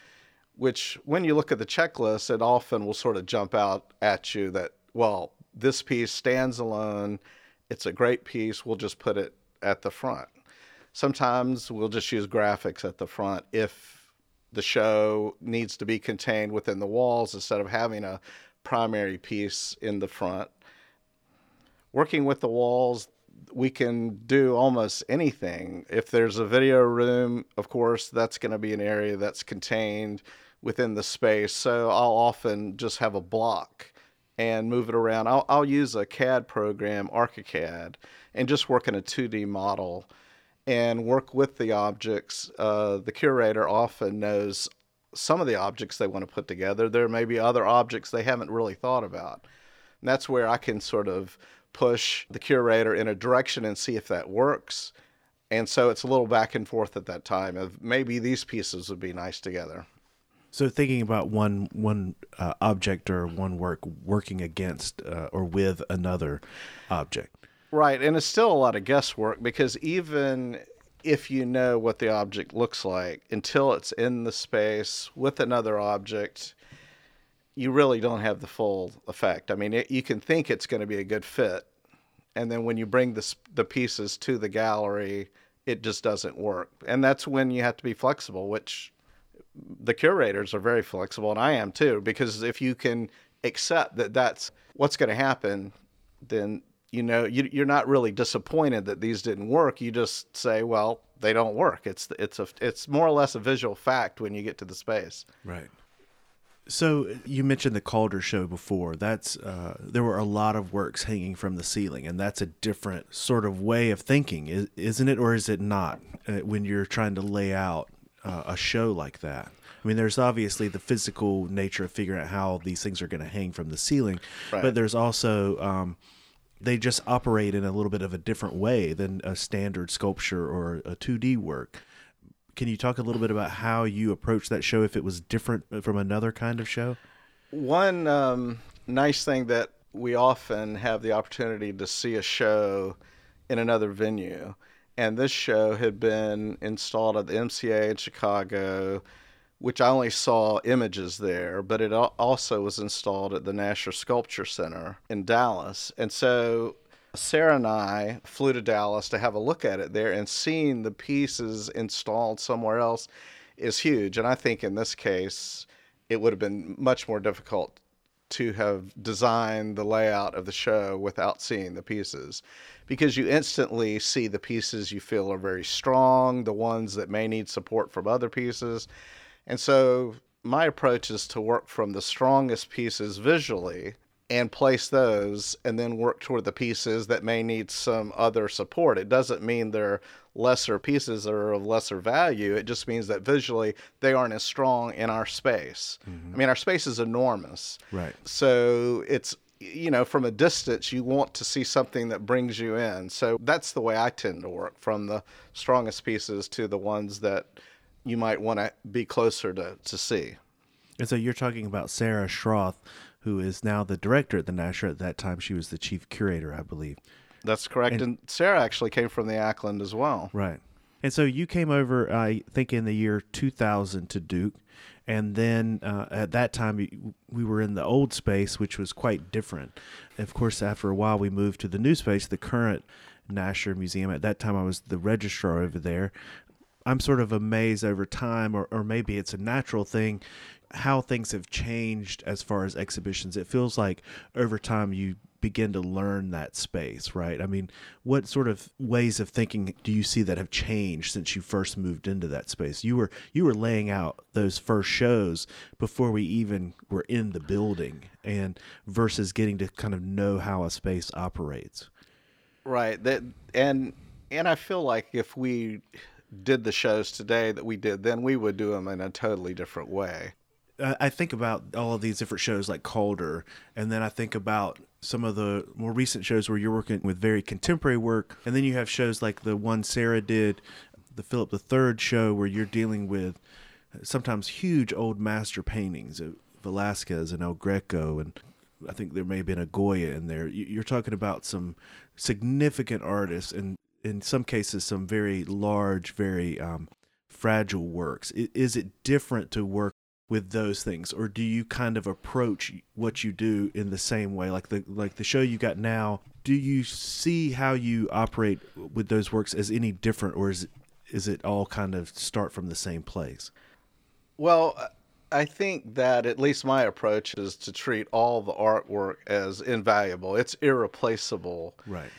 which when you look at the checklist, it often will sort of jump out at you that, well, this piece stands alone. It's a great piece. We'll just put it at the front. Sometimes we'll just use graphics at the front if the show needs to be contained within the walls instead of having a primary piece in the front working with the walls, we can do almost anything. If there's a video room, of course, that's going to be an area that's contained within the space. So I'll often just have a block and move it around. I'll, I'll use a CAD program, ArchiCAD, and just work in a 2D model and work with the objects. Uh, the curator often knows some of the objects they want to put together. There may be other objects they haven't really thought about. And that's where I can sort of push the curator in a direction and see if that works. And so it's a little back and forth at that time of maybe these pieces would be nice together. So thinking about one one uh, object or one work working against uh, or with another object. Right, and it's still a lot of guesswork because even if you know what the object looks like until it's in the space with another object, you really don't have the full effect. I mean, it, you can think it's going to be a good fit, and then when you bring the the pieces to the gallery, it just doesn't work. And that's when you have to be flexible, which the curators are very flexible, and I am too, because if you can accept that that's what's going to happen, then you know you, you're not really disappointed that these didn't work. You just say, well, they don't work. It's it's a it's more or less a visual fact when you get to the space. Right. So you mentioned the Calder show before. That's uh, there were a lot of works hanging from the ceiling, and that's a different sort of way of thinking, isn't it, or is it not? Uh, when you're trying to lay out uh, a show like that, I mean, there's obviously the physical nature of figuring out how these things are going to hang from the ceiling, right. but there's also um, they just operate in a little bit of a different way than a standard sculpture or a 2D work can you talk a little bit about how you approached that show if it was different from another kind of show? One um, nice thing that we often have the opportunity to see a show in another venue. And this show had been installed at the MCA in Chicago, which I only saw images there, but it also was installed at the Nasher Sculpture Center in Dallas. And so Sarah and I flew to Dallas to have a look at it there, and seeing the pieces installed somewhere else is huge. And I think in this case, it would have been much more difficult to have designed the layout of the show without seeing the pieces because you instantly see the pieces you feel are very strong, the ones that may need support from other pieces. And so my approach is to work from the strongest pieces visually and place those and then work toward the pieces that may need some other support. It doesn't mean they're lesser pieces are of lesser value. It just means that visually they aren't as strong in our space. Mm-hmm. I mean, our space is enormous. Right. So it's, you know, from a distance, you want to see something that brings you in. So that's the way I tend to work from the strongest pieces to the ones that you might want to be closer to, to see. And so you're talking about Sarah Schroth who is now the director at the Nasher. At that time, she was the chief curator, I believe. That's correct. And, and Sarah actually came from the Ackland as well. Right. And so you came over, I think, in the year 2000 to Duke. And then uh, at that time, we were in the old space, which was quite different. Of course, after a while, we moved to the new space, the current Nasher Museum. At that time, I was the registrar over there. I'm sort of amazed over time, or, or maybe it's a natural thing how things have changed as far as exhibitions. It feels like over time you begin to learn that space, right? I mean, what sort of ways of thinking do you see that have changed since you first moved into that space? You were you were laying out those first shows before we even were in the building and versus getting to kind of know how a space operates. Right. That and and I feel like if we did the shows today that we did then we would do them in a totally different way. I think about all of these different shows like Calder, and then I think about some of the more recent shows where you're working with very contemporary work, and then you have shows like the one Sarah did, the Philip III show, where you're dealing with sometimes huge old master paintings of Velasquez and El Greco, and I think there may have been a Goya in there. You're talking about some significant artists, and in some cases, some very large, very um, fragile works. Is it different to work with those things or do you kind of approach what you do in the same way? Like the like the show you got now do you see how you operate with those works as any different or is it, is it all kind of start from the same place? Well i think that at least my approach is to treat all the artwork as invaluable. It's irreplaceable. Right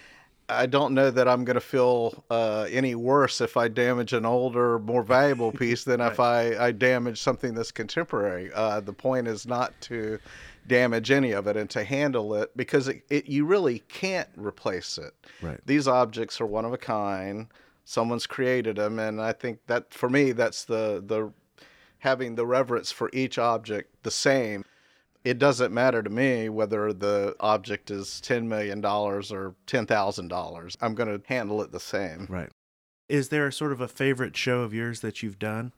I don't know that I'm going to feel uh, any worse if I damage an older, more valuable piece than right. if I, I damage something that's contemporary. Uh, the point is not to damage any of it and to handle it because it, it, you really can't replace it. Right. These objects are one of a kind. Someone's created them, and I think that for me, that's the the having the reverence for each object the same it doesn't matter to me whether the object is $10 million or $10,000. I'm going to handle it the same. Right. Is there sort of a favorite show of yours that you've done?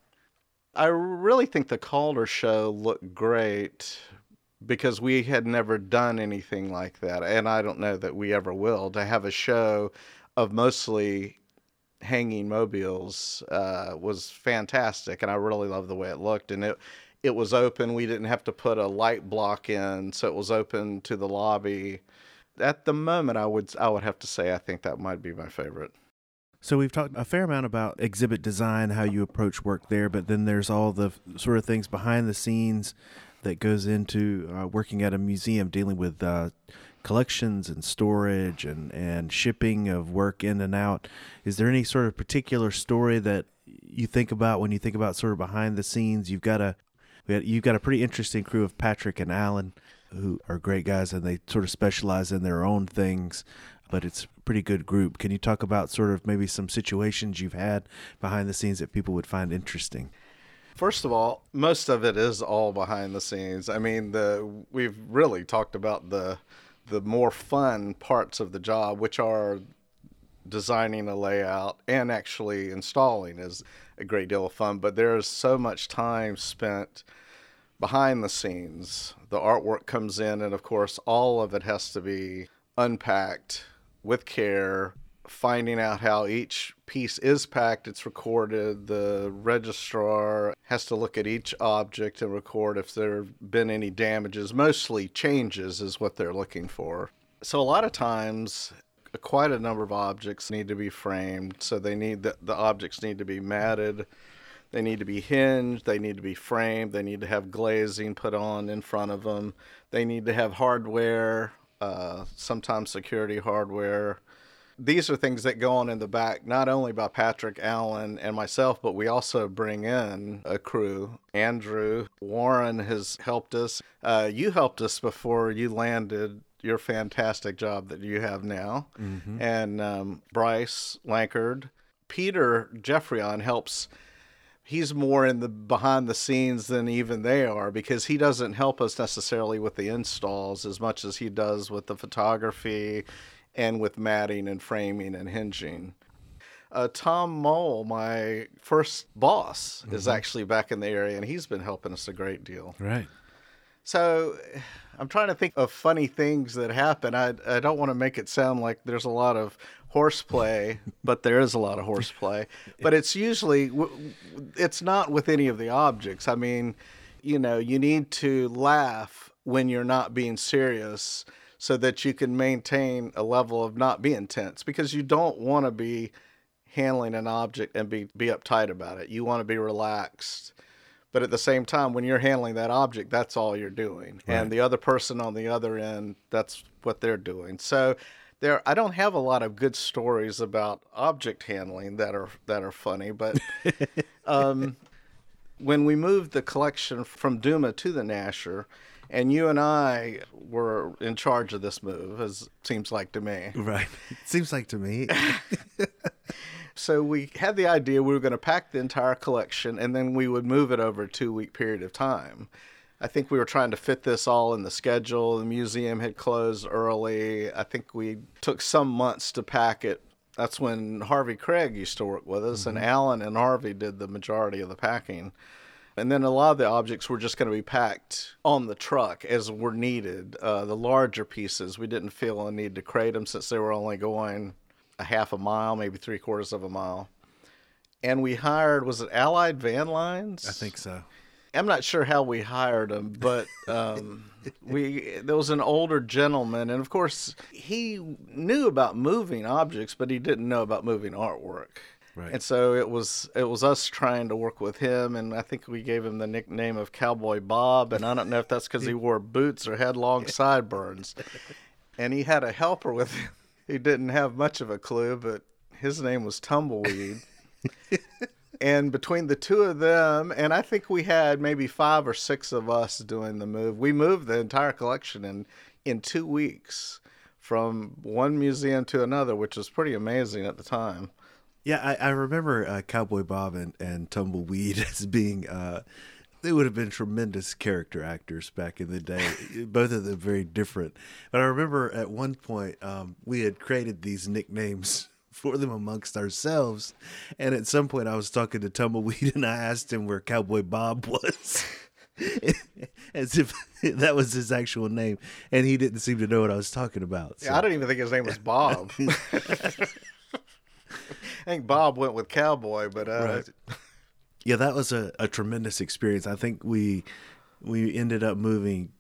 I really think the Calder show looked great because we had never done anything like that. And I don't know that we ever will. To have a show of mostly hanging mobiles uh, was fantastic. And I really love the way it looked. And it, it was open. We didn't have to put a light block in, so it was open to the lobby. at the moment, I would I would have to say I think that might be my favorite. So we've talked a fair amount about exhibit design, how you approach work there, but then there's all the sort of things behind the scenes that goes into uh, working at a museum, dealing with uh, collections and storage and, and shipping of work in and out. Is there any sort of particular story that you think about when you think about sort of behind the scenes? You've got a you've got a pretty interesting crew of Patrick and Alan who are great guys and they sort of specialize in their own things but it's a pretty good group. Can you talk about sort of maybe some situations you've had behind the scenes that people would find interesting? First of all, most of it is all behind the scenes. I mean, the we've really talked about the the more fun parts of the job, which are designing a layout and actually installing is a great deal of fun, but there's so much time spent behind the scenes. The artwork comes in and of course all of it has to be unpacked with care, finding out how each piece is packed, it's recorded. The registrar has to look at each object and record if there have been any damages. Mostly changes is what they're looking for. So, a lot of times, quite a number of objects need to be framed. So, they need the, the objects need to be matted. They need to be hinged. They need to be framed. They need to have glazing put on in front of them. They need to have hardware uh, sometimes security hardware. These are things that go on in the back, not only by Patrick Allen and myself, but we also bring in a crew. Andrew Warren has helped us. Uh, you helped us before you landed your fantastic job that you have now. Mm-hmm. And um, Bryce Lankard. Peter Jeffreyon helps he's more in the behind the scenes than even they are because he doesn't help us necessarily with the installs as much as he does with the photography and with matting and framing and hinging. Uh, Tom Mole, my first boss, mm-hmm. is actually back in the area and he's been helping us a great deal. Right. So I'm trying to think of funny things that happen. I, I don't want to make it sound like there's a lot of horseplay, but there is a lot of horseplay. But it's usually it's not with any of the objects. I mean, you know, you need to laugh when you're not being serious so that you can maintain a level of not being tense because you don't want to be handling an object and be be uptight about it. You want to be relaxed. But at the same time, when you're handling that object, that's all you're doing. Right. And the other person on the other end, that's what they're doing. So there I don't have a lot of good stories about object handling that are that are funny, but um, when we moved the collection from Duma to the Nasher, and you and I were in charge of this move, as seems like to me. Right, seems like to me. so we had the idea we were going to pack the entire collection, and then we would move it over a two-week period of time. I think we were trying to fit this all in the schedule. The museum had closed early. I think we took some months to pack it. That's when Harvey Craig used to work with us, mm-hmm. and Alan and Harvey did the majority of the packing. And then a lot of the objects were just going to be packed on the truck as were needed. Uh, the larger pieces, we didn't feel a need to crate them since they were only going a half a mile, maybe three quarters of a mile. And we hired, was it Allied Van Lines? I think so. I'm not sure how we hired him, but um, we there was an older gentleman, and of course he knew about moving objects, but he didn't know about moving artwork. Right. And so it was it was us trying to work with him, and I think we gave him the nickname of Cowboy Bob, and I don't know if that's because he wore boots or had long sideburns. And he had a helper with him. He didn't have much of a clue, but his name was Tumbleweed and between the two of them, and I think we had maybe five or six of us doing the move. We moved the entire collection in in two weeks from one museum to another, which was pretty amazing at the time. Yeah, I, I remember uh, Cowboy Bob and, and Tumbleweed as being. Uh, they would have been tremendous character actors back in the day. Both of them very different. But I remember at one point um, we had created these nicknames for them amongst ourselves. And at some point, I was talking to Tumbleweed and I asked him where Cowboy Bob was. As if that was his actual name, and he didn't seem to know what I was talking about. So. Yeah, I didn't even think his name was Bob. I think Bob went with Cowboy, but uh, right. Yeah, that was a, a tremendous experience. I think we we ended up moving,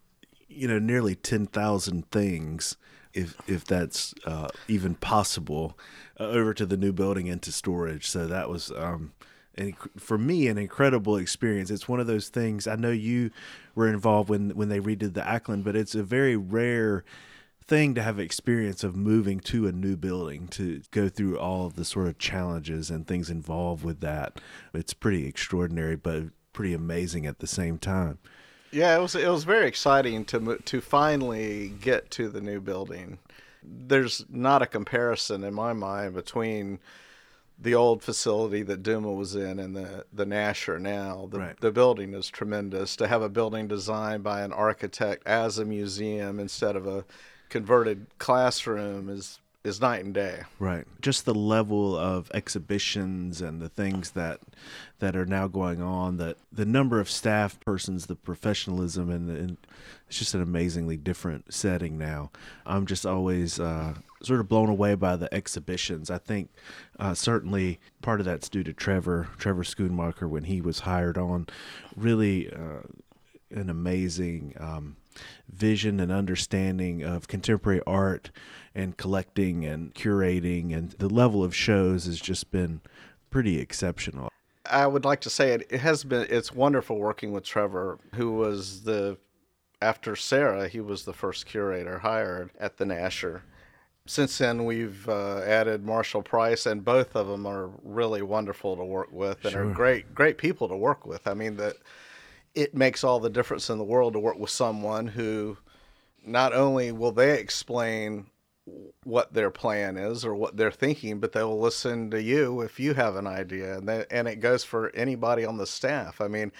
you know, nearly ten thousand things if if that's uh, even possible, uh, over to the new building into storage. So that was. Um, and for me, an incredible experience. It's one of those things. I know you were involved when when they redid the Ackland, but it's a very rare thing to have experience of moving to a new building to go through all of the sort of challenges and things involved with that. It's pretty extraordinary, but pretty amazing at the same time. Yeah, it was it was very exciting to to finally get to the new building. There's not a comparison in my mind between the old facility that Duma was in and the the Nasher now. The right. the building is tremendous. To have a building designed by an architect as a museum instead of a converted classroom is is night and day. Right. Just the level of exhibitions and the things that that are now going on, that the number of staff persons, the professionalism, and, and it's just an amazingly different setting now. I'm just always uh, sort of blown away by the exhibitions. I think uh, certainly part of that's due to Trevor, Trevor Schoonmaker, when he was hired on. Really uh, an amazing. Um, vision and understanding of contemporary art and collecting and curating and the level of shows has just been pretty exceptional. I would like to say it, it has been it's wonderful working with Trevor who was the after Sarah he was the first curator hired at the Nasher. Since then, we've uh, added Marshall Price, and both of them are really wonderful to work with, and sure. are great, great people to work with. I mean, that it makes all the difference in the world to work with someone who not only will they explain what their plan is or what they're thinking, but they will listen to you if you have an idea. And, and it goes for anybody on the staff. I mean,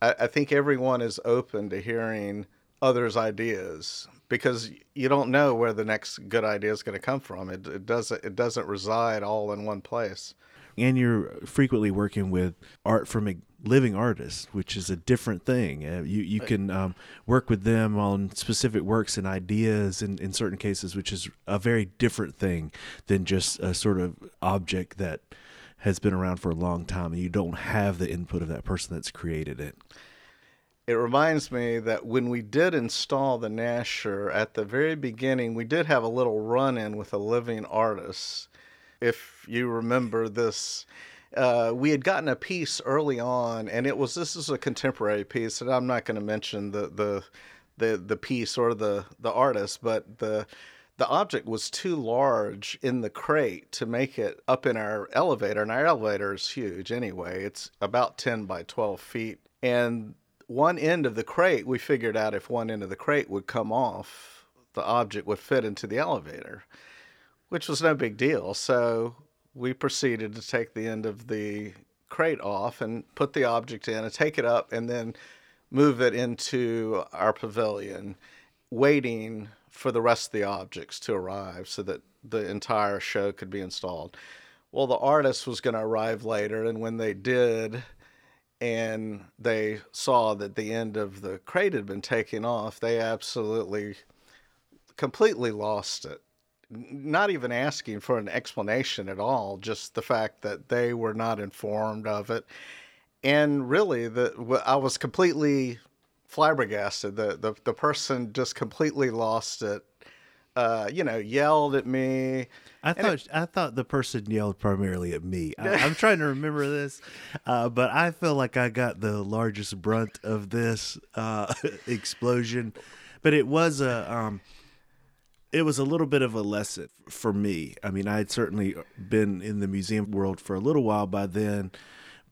I, I think everyone is open to hearing others' ideas because you don't know where the next good idea is going to come from. It, it doesn't it doesn't reside all in one place and you're frequently working with art from living artists, which is a different thing. Uh, you you can um, work with them on specific works and ideas in, in certain cases, which is a very different thing than just a sort of object that has been around for a long time and you don't have the input of that person that's created it. It reminds me that when we did install the Nasher at the very beginning, we did have a little run in with a living artist if you remember this. Uh, we had gotten a piece early on, and it was this is a contemporary piece, and I'm not going to mention the, the the the piece or the the artist, but the the object was too large in the crate to make it up in our elevator, and our elevator is huge anyway. It's about 10 by 12 feet, and one end of the crate, we figured out if one end of the crate would come off, the object would fit into the elevator which was no big deal. So we proceeded to take the end of the crate off and put the object in and take it up and then move it into our pavilion, waiting for the rest of the objects to arrive so that the entire show could be installed. Well, the artist was going to arrive later, and when they did, and they saw that the end of the crate had been taken off, they absolutely completely lost it not even asking for an explanation at all, just the fact that they were not informed of it. And really, the I was completely flabbergasted. The the, the person just completely lost it. Uh, you know, yelled at me. I thought it, I thought the person yelled primarily at me. I, am trying to remember this, uh, but I feel like I got the largest brunt of this uh, explosion. But it was a um, it was a little bit of a lesson for me. I mean, I had certainly been in the museum world for a little while by then,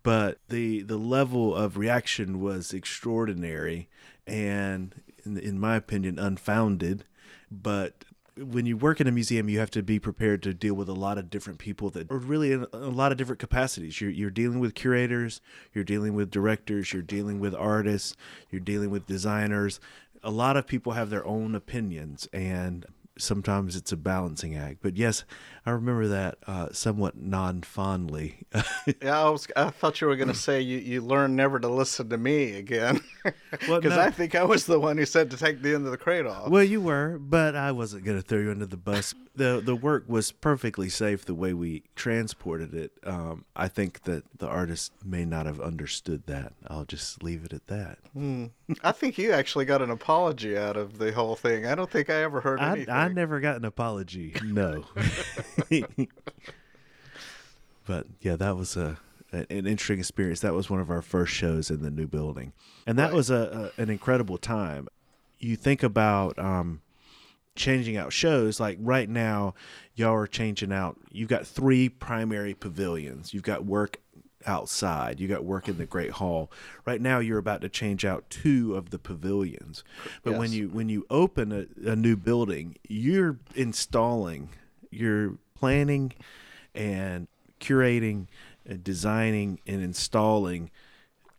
but the the level of reaction was extraordinary and, in, in my opinion, unfounded. But when you work in a museum, you have to be prepared to deal with a lot of different people that are really in a lot of different capacities. You're, you're dealing with curators, you're dealing with directors, you're dealing with artists, you're dealing with designers. A lot of people have their own opinions, and sometimes it's a balancing act. But yes, I remember that uh, somewhat non fondly. yeah, I was. I thought you were going to say you, you learn never to listen to me again, because well, no. I think I was the one who said to take the end of the crate off. Well, you were, but I wasn't going to throw you under the bus. the The work was perfectly safe the way we transported it. Um, I think that the artist may not have understood that. I'll just leave it at that. Hmm. I think you actually got an apology out of the whole thing. I don't think I ever heard I, anything. I never got an apology. No. but yeah, that was a an interesting experience. That was one of our first shows in the new building, and that Right. was a, a an incredible time. You think about um, changing out shows like right now, y'all are changing out. You've got three primary pavilions. You've got work outside. You got work in the Great Hall. Right now, you're about to change out two of the pavilions. But when you when you open a, a new building, you're installing, you're planning, and curating, and designing, and installing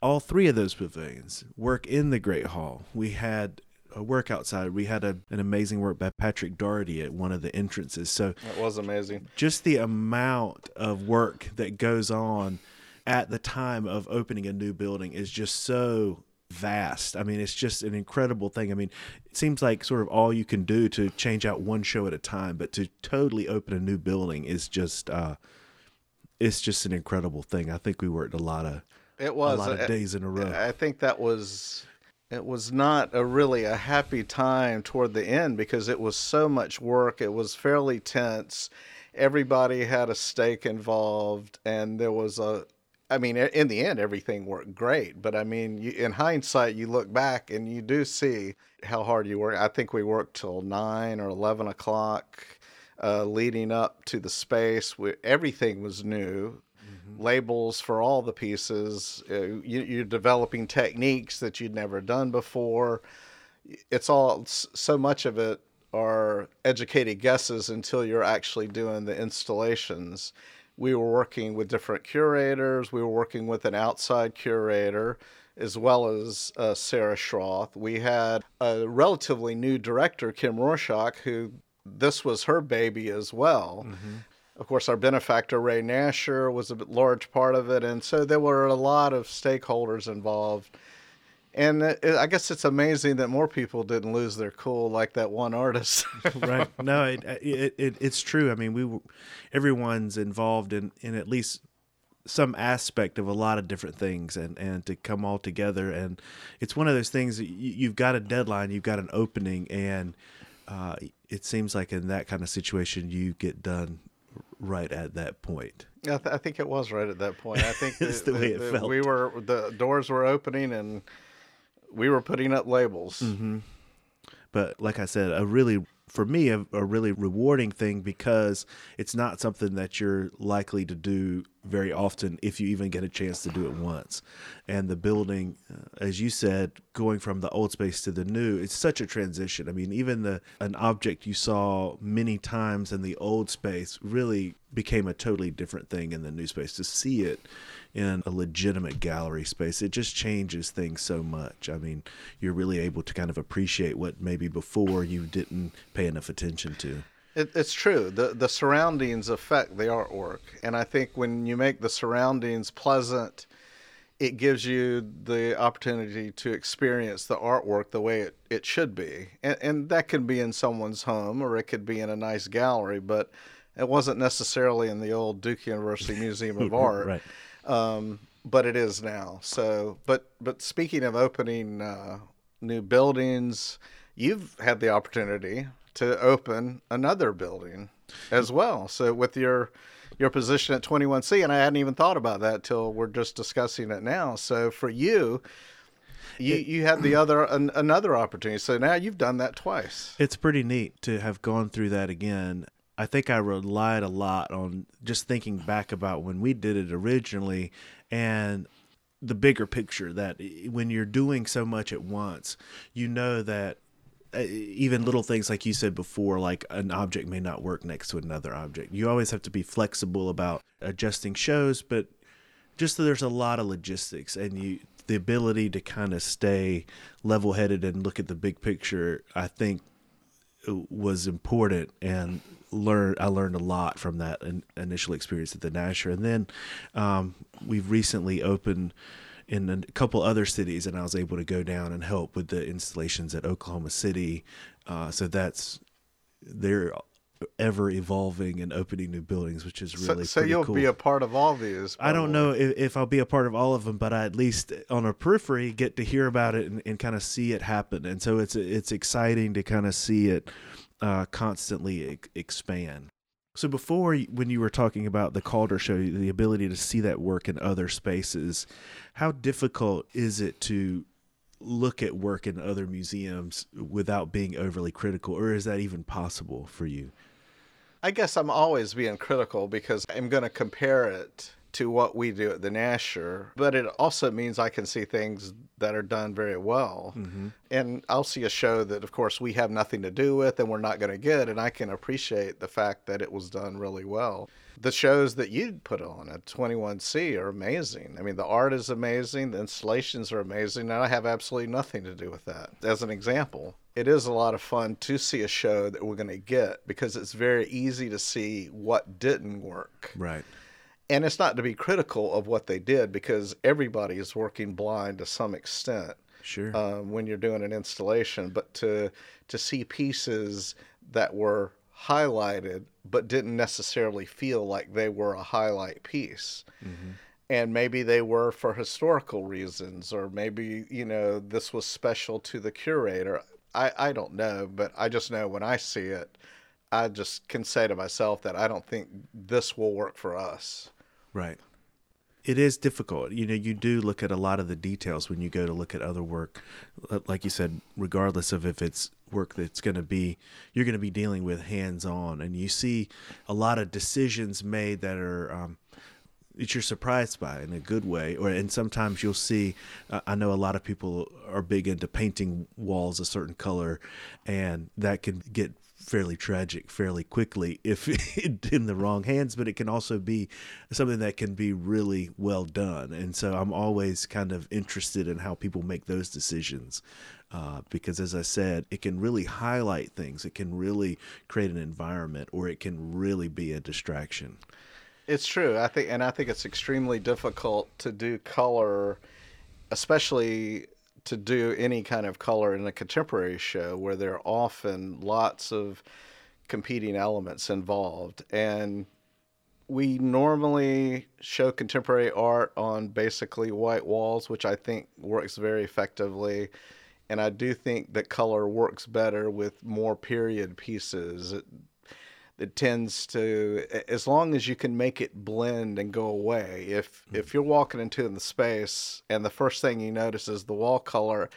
all three of those pavilions. Work in the Great Hall. We had. A work outside. We had a, an amazing work by Patrick Dougherty at one of the entrances. So It was amazing. just the amount of work that goes on at the time of opening a new building is just so vast. I mean, it's just an incredible thing. I mean, it seems like sort of all you can do to change out one show at a time, but to totally open a new building is just uh it's just an incredible thing. I think we worked a lot of It was a lot of I- days in a row. I think that was it was not a really a happy time toward the end because it was so much work. It was fairly tense. Everybody had a stake involved, and there was a. I mean, in the end, everything worked great. But I mean, you, in hindsight, you look back and you do see how hard you work. I think we worked till nine or eleven o'clock, uh, leading up to the space. We, everything was new labels for all the pieces. Uh, you, you're developing techniques that you'd never done before. It's all so much of it are educated guesses until you're actually doing the installations. We were working with different curators. We were working with an outside curator as well as uh, Sarah Schroth. We had a relatively new director, Kim Rorschach, who this was her baby as well. Of course, our benefactor, Ray Nasher, was a large part of it. And so there were a lot of stakeholders involved. And it, I guess it's amazing that more people didn't lose their cool like that one artist. right. No, it, it, it it's true. I mean, we everyone's involved in in at least some aspect of a lot of different things, and and to come all together, and it's one of those things that you, you've got a deadline, you've got an opening, and uh, it seems like in that kind of situation, you get done right at that point. I, th- I think it was right at that point. I think the way it that felt. we were the doors were opening and we were putting up labels. Mm-hmm. but like I said, a really for me a, a really rewarding thing because it's not something that you're likely to do very often if you even get a chance to do it once. And the building, uh, as you said, going from the old space to the new, it's such a transition. I mean, even the an object you saw many times in the old space really became a totally different thing in the new space. To see it in a legitimate gallery space, it just changes things so much. I mean, you're really able to kind of appreciate what maybe before you didn't pay enough attention to. It, it's true. The the surroundings affect the artwork, and I think when you make the surroundings pleasant, it gives you the opportunity to experience the artwork the way it, it should be, and, and that can be in someone's home or it could be in a nice gallery, but it wasn't necessarily in the old Duke University Museum of Art right. Um, but it is now. So, but but speaking of opening uh, new buildings, you've had the opportunity to open another building as well. So with your your position at 21C, and I hadn't even thought about that till we're just discussing it now. So for you. You, you had the other an, another opportunity, so now you've done that twice. It's pretty neat to have gone through that again. I think I relied a lot on just thinking back about when we did it originally and the bigger picture that when you're doing so much at once, you know that uh, even little things like you said before, like an object may not work next to another object. You always have to be flexible about adjusting shows, but just that there's a lot of logistics and you the ability to kind of stay level headed and look at the big picture, I think was important and learn I learned a lot from that in, initial experience at the Nasher and then um, we've recently opened in a couple other cities and I was able to go down and help with the installations at Oklahoma City. Uh, so that's they're ever evolving and opening new buildings, which is really so, so you'll cool. be a part of all these. I don't know if, if, I'll be a part of all of them, but I at least on a periphery get to hear about it and, and kind of see it happen. And so it's it's exciting to kind of see it uh, constantly e- expand. So before, when you were talking about the Calder show, the ability to see that work in other spaces, how difficult is it to look at work in other museums without being overly critical, or is that even possible for you? I guess I'm always being critical because I'm going to compare it to what we do at the Nasher, but it also means I can see things that are done very well. Mm-hmm. And I'll see a show that, of course, we have nothing to do with and we're not going to get, and I can appreciate the fact that it was done really well. The shows that you put on at 21C are amazing. I mean, the art is amazing, the installations are amazing, and I have absolutely nothing to do with that. As an example, it is a lot of fun to see a show that we're going to get because it's very easy to see what didn't work. Right and it's not to be critical of what they did because everybody is working blind to some extent. Sure. Um, when you're doing an installation, but to to see pieces that were highlighted but didn't necessarily feel like they were a highlight piece. Mm-hmm. And maybe they were for historical reasons, or maybe, you know, this was special to the curator. I, I don't know, but I just know when I see it, I just can say to myself that I don't think this will work for us. Right. It is difficult. You know, you do look at a lot of the details when you go to look at other work. Like you said, regardless of if it's work that's going to be, you're going to be dealing with hands on. And you see a lot of decisions made that are, um, that you're surprised by in a good way or and sometimes you'll see uh, i know a lot of people are big into painting walls a certain color and that can get fairly tragic fairly quickly if in the wrong hands, but it can also be something that can be really well done. And so I'm always kind of interested in how people make those decisions. Uh, because as I said, it can really highlight things. It can really create an environment, or it can really be a distraction. It's true. I think, and I think it's extremely difficult to do color, especially to do any kind of color in a contemporary show where there are often lots of competing elements involved. And we normally show contemporary art on basically white walls, which I think works very effectively. And I do think that color works better with more period pieces. It, it tends to as long as you can make it blend and go away if mm-hmm. if you're walking into the space and the first thing you notice is the wall color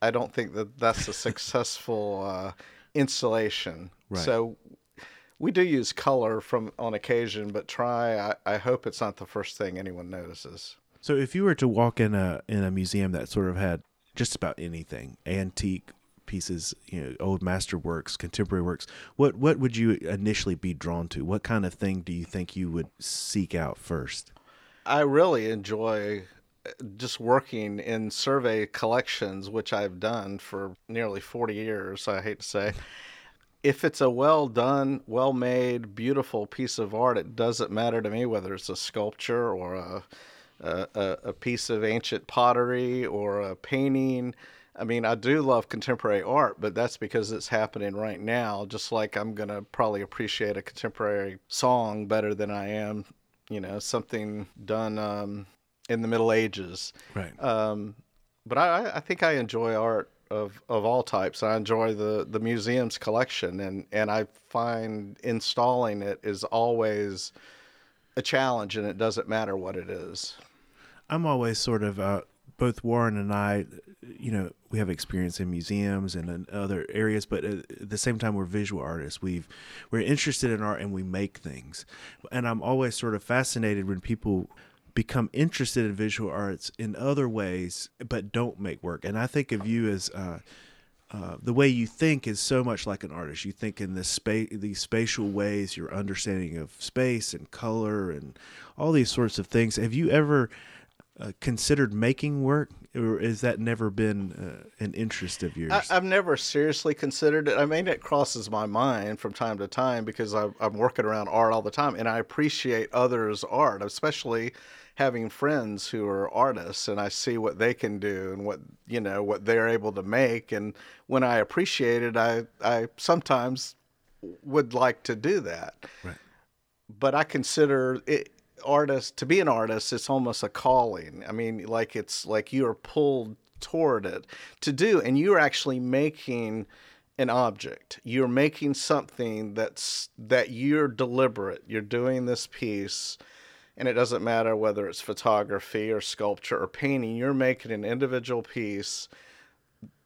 i don't think that that's a successful uh, installation right. so we do use color from on occasion but try I, I hope it's not the first thing anyone notices so if you were to walk in a in a museum that sort of had just about anything antique pieces, you know, old master works, contemporary works, what what would you initially be drawn to? What kind of thing do you think you would seek out first? I really enjoy uh, just working in survey collections, which I've done for nearly 40 years, I hate to say. If it's a well done, well made, beautiful piece of art, it doesn't matter to me whether it's a sculpture or a, a, a piece of ancient pottery or a painting. I mean, I do love contemporary art, but that's because it's happening right now. Just like I'm going to probably appreciate a contemporary song better than I am, you know, something done um, in the Middle Ages. Right. Um, but I, I think I enjoy art of, of all types. I enjoy the, the museum's collection, and, and I find installing it is always a challenge, and it doesn't matter what it is. I'm always sort of uh, both Warren and I, you know, we have experience in museums and in other areas, but at the same time, we're visual artists. We've we're interested in art and we make things, and I'm always sort of fascinated when people become interested in visual arts in other ways, but don't make work. And I think of you as uh, uh, the way you think is so much like an artist. You think in this space, these spatial ways, your understanding of space and color and all these sorts of things. Have you ever uh, considered making work, or has that never been uh, an interest of yours? I, have never seriously considered it. I mean, it crosses my mind from time to time because I, I'm working around art all the time, and I appreciate others' art, especially having friends who are artists and I see what they can do and what you know what they're able to make and when I appreciate it I I sometimes would like to do that. Right. But I consider it artist to be an artist it's almost a calling. I mean like it's like you're pulled toward it to do and you're actually making an object. You're making something that's that you're deliberate. You're doing this piece and it doesn't matter whether it's photography or sculpture or painting you're making an individual piece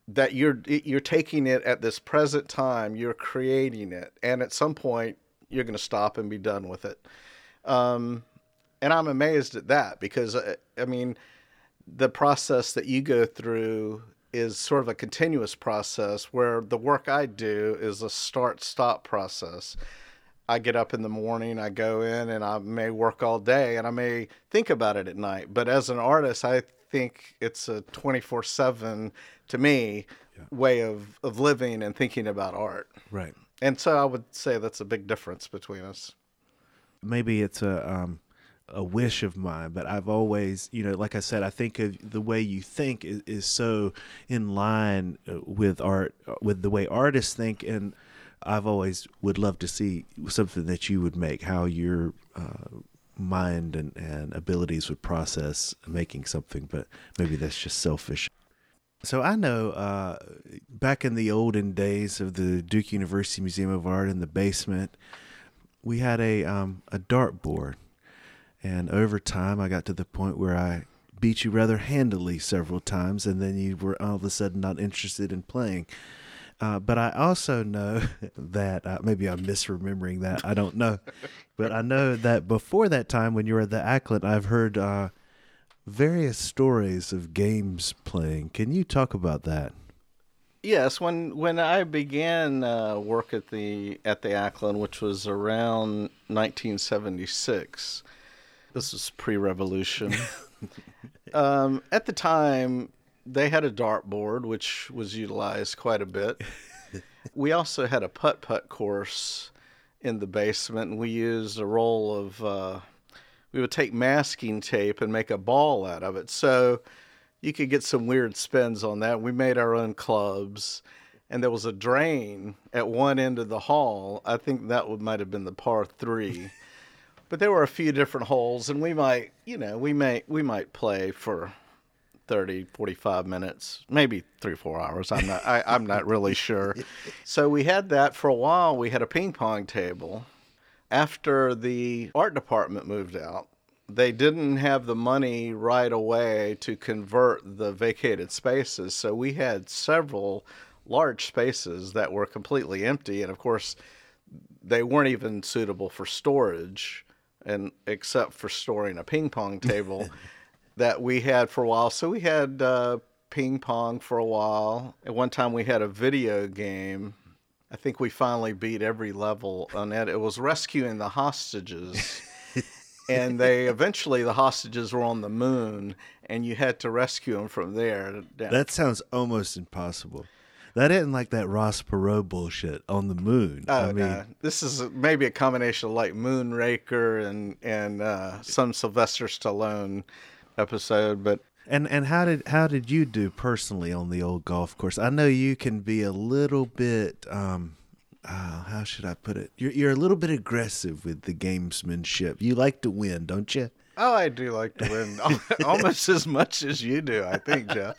that you're you're taking it at this present time you're creating it and at some point you're going to stop and be done with it. Um, and I'm amazed at that because uh, I mean, the process that you go through is sort of a continuous process where the work I do is a start stop process. I get up in the morning, I go in, and I may work all day, and I may think about it at night. But as an artist, I think it's a 24 7 to me yeah. way of, of living and thinking about art. Right. And so I would say that's a big difference between us. Maybe it's a um, a wish of mine, but I've always, you know, like I said, I think of the way you think is, is so in line uh, with art, uh, with the way artists think, and I've always would love to see something that you would make, how your uh, mind and, and abilities would process making something, but maybe that's just selfish. So I know uh, back in the olden days of the Duke University Museum of Art in the basement, we had a um, a dartboard and over time, I got to the point where I beat you rather handily several times, and then you were all of a sudden not interested in playing. Uh, but I also know that uh, maybe I'm misremembering that. I don't know. but I know that before that time, when you were at the Ackland, I've heard uh, various stories of games playing. Can you talk about that? Yes, when when I began uh, work at the at the Ackland, which was around 1976, this was pre-revolution. um, at the time, they had a dartboard, which was utilized quite a bit. we also had a putt putt course in the basement, and we used a roll of. Uh, we would take masking tape and make a ball out of it, so you could get some weird spins on that. We made our own clubs, and there was a drain at one end of the hall. I think that would might have been the par three but there were a few different holes and we might you know we may we might play for 30 45 minutes maybe three four hours. I'm not I, i'm not really sure. So we had that for a while. We had a ping pong table. After the art department moved out they didn't have the money right away to convert the vacated spaces. So we had several large spaces that were completely empty. And of course they weren't even suitable for storage and except for storing a ping pong table that we had for a while. So we had uh, ping pong for a while. At one time, we had a video game. I think we finally beat every level on it. It was rescuing the hostages. and they eventually the hostages were on the moon and you had to rescue them from there that sounds almost impossible that isn't like that Ross Perot bullshit on the moon. Oh, I mean, no. this is maybe a combination of like Moonraker and and uh, some Sylvester Stallone episode, but and and how did how did you do personally on the old golf course? I know you can be a little bit um uh, how should I put it? You're you're a little bit aggressive with the gamesmanship. You like to win, don't you? Oh, I do like to win almost as much as you do, I think, Jeff.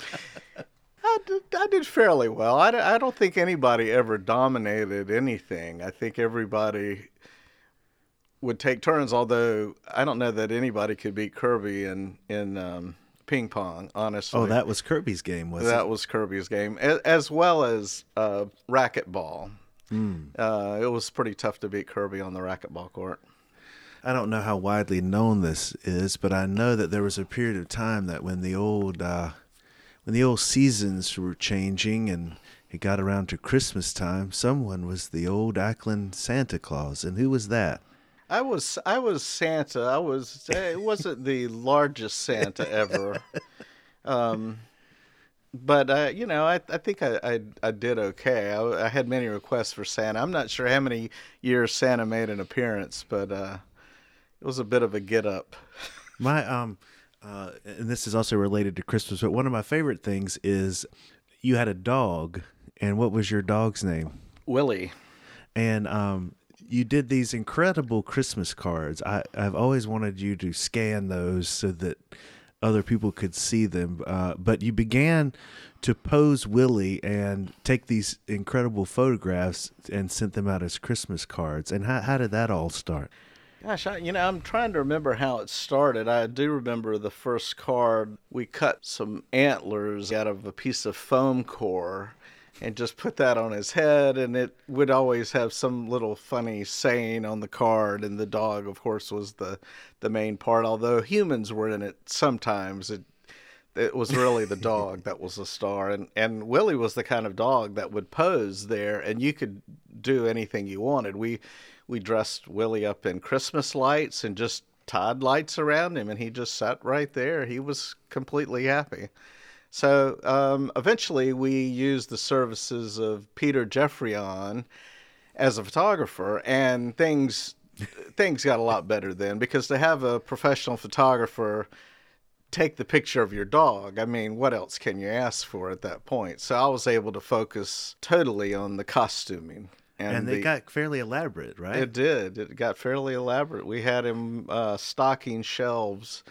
I did, I did fairly well. I, I don't think anybody ever dominated anything. I think everybody would take turns, although I don't know that anybody could beat Kirby in, in um, ping pong, honestly. Oh, that was Kirby's game, was that it? That was Kirby's game, as, as well as uh, racquetball. Mm. Uh, it was pretty tough to beat Kirby on the racquetball court. I don't know how widely known this is, but I know that there was a period of time that when the old uh, when the old seasons were changing and it got around to Christmas time, someone was the old Ackland Santa Claus. And who was that? I was I was Santa. I was it wasn't the largest Santa ever. Um, but uh, you know, I I think I I, I did okay. I, I, had many requests for Santa. I'm not sure how many years Santa made an appearance, but uh, it was a bit of a get up. My um uh, and this is also related to Christmas, but one of my favorite things is you had a dog, and what was your dog's name? Willie. And um, you did these incredible Christmas cards. I, I've always wanted you to scan those so that other people could see them. Uh, but you began to pose Willie and take these incredible photographs and sent them out as Christmas cards. And how, how did that all start? Gosh, I, you know, I'm trying to remember how it started. I do remember the first card. We cut some antlers out of a piece of foam core and just put that on his head and it would always have some little funny saying on the card and the dog of course was the the main part although humans were in it sometimes it it was really the dog that was the star and and Willie was the kind of dog that would pose there and you could do anything you wanted we we dressed Willie up in Christmas lights and just tied lights around him and he just sat right there he was completely happy so um, eventually, we used the services of Peter Jeffrion as a photographer, and things things got a lot better then because to have a professional photographer take the picture of your dog, I mean, what else can you ask for at that point? So I was able to focus totally on the costuming. And, and they the, got fairly elaborate, right? It did. It got fairly elaborate. We had him uh, stocking shelves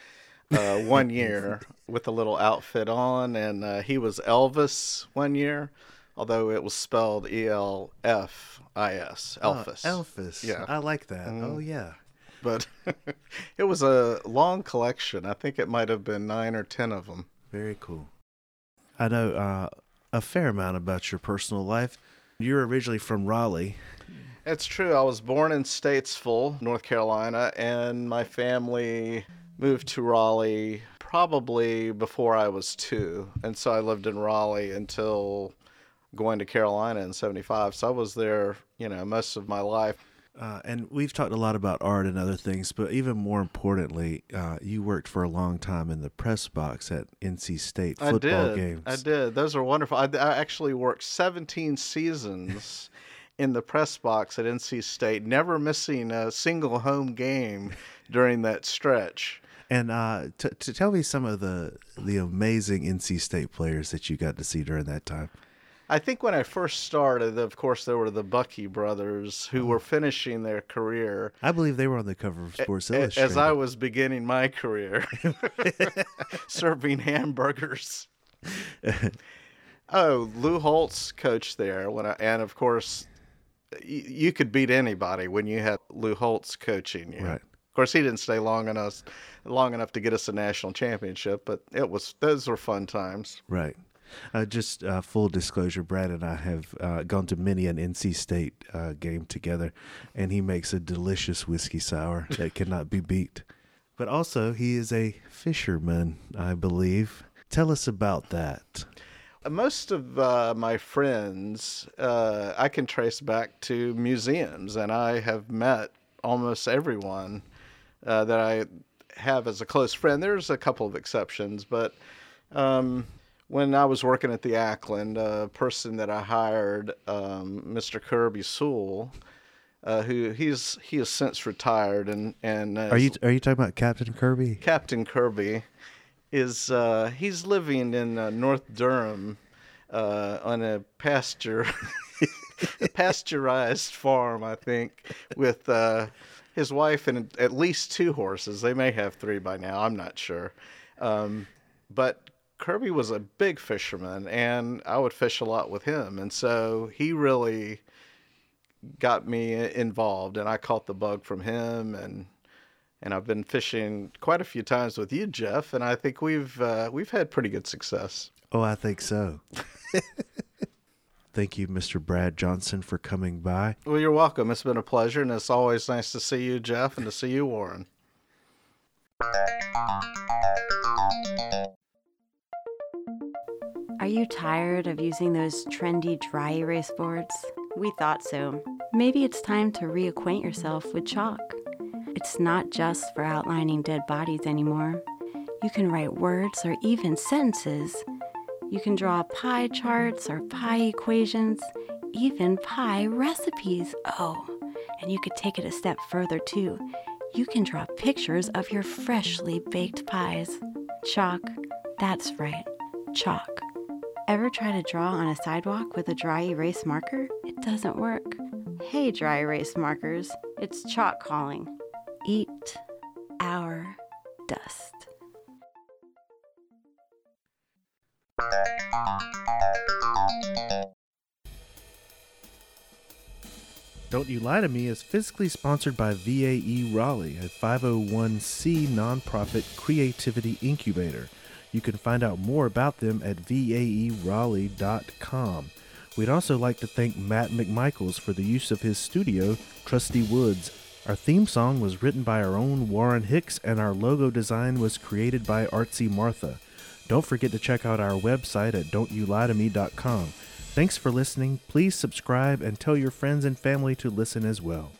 uh, one year with a little outfit on, and uh, he was Elvis one year, although it was spelled E L F I S, Elvis. Oh, Elvis. Yeah, I like that. Mm. Oh yeah. But it was a long collection. I think it might have been nine or ten of them. Very cool. I know uh, a fair amount about your personal life. You're originally from Raleigh. It's true. I was born in Statesville, North Carolina, and my family moved to Raleigh probably before I was two. And so I lived in Raleigh until going to Carolina in 75. So I was there, you know, most of my life. Uh, and we've talked a lot about art and other things, but even more importantly, uh, you worked for a long time in the press box at NC State football I did. games. I did. Those are wonderful. I, I actually worked 17 seasons in the press box at NC State, never missing a single home game during that stretch. And uh, to, to tell me some of the the amazing NC State players that you got to see during that time. I think when I first started, of course, there were the Buckey brothers who oh. were finishing their career. I believe they were on the cover of Sports Illustrated. As I was beginning my career, serving hamburgers. oh, Lou Holtz coached there when I, and of course, you, you could beat anybody when you had Lou Holtz coaching you. Right course, he didn't stay long enough, long enough to get us a national championship, but it was those were fun times. Right. Uh, just uh, full disclosure, Brad and I have uh, gone to many an NC State uh, game together, and he makes a delicious whiskey sour that cannot be beat. But also, he is a fisherman, I believe. Tell us about that. Most of uh, my friends uh, I can trace back to museums, and I have met almost everyone uh, that I have as a close friend. There's a couple of exceptions, but um, when I was working at the Ackland, a person that I hired, um, Mr. Kirby Sewell, uh, who he's he has since retired, and and uh, are you are you talking about Captain Kirby? Captain Kirby is uh, he's living in uh, North Durham uh, on a pasture pasteurized farm, I think, with his wife and at least two horses. They may have three by now. I'm not sure. Um, but Kirby was a big fisherman, and I would fish a lot with him, and so he really got me involved, and I caught the bug from him, and and I've been fishing quite a few times with you, Jeff, and I think we've uh, we've had pretty good success. Oh, I think so. Thank you, Mr. Brad Johnson, for coming by. Well, you're welcome. It's been a pleasure, and it's always nice to see you, Jeff, and to see you, Warren. Are you tired of using those trendy dry erase boards? We thought so. Maybe it's time to reacquaint yourself with chalk. It's not just for outlining dead bodies anymore. You can write words or even sentences you can draw pie charts or pie equations, even pie recipes. Oh, and you could take it a step further too. You can draw pictures of your freshly baked pies. Chalk, that's right, chalk. Ever try to draw on a sidewalk with a dry erase marker? It doesn't work. Hey, dry erase markers, it's chalk calling. Eat our dust. Don't You Lie to Me is physically sponsored by VAE Raleigh, a 501c nonprofit creativity incubator. You can find out more about them at vaeraleigh.com. We'd also like to thank Matt McMichaels for the use of his studio, Trusty Woods. Our theme song was written by our own Warren Hicks, and our logo design was created by Artsy Martha. Don't forget to check out our website at don'tyoulietome.com. Thanks for listening. Please subscribe and tell your friends and family to listen as well.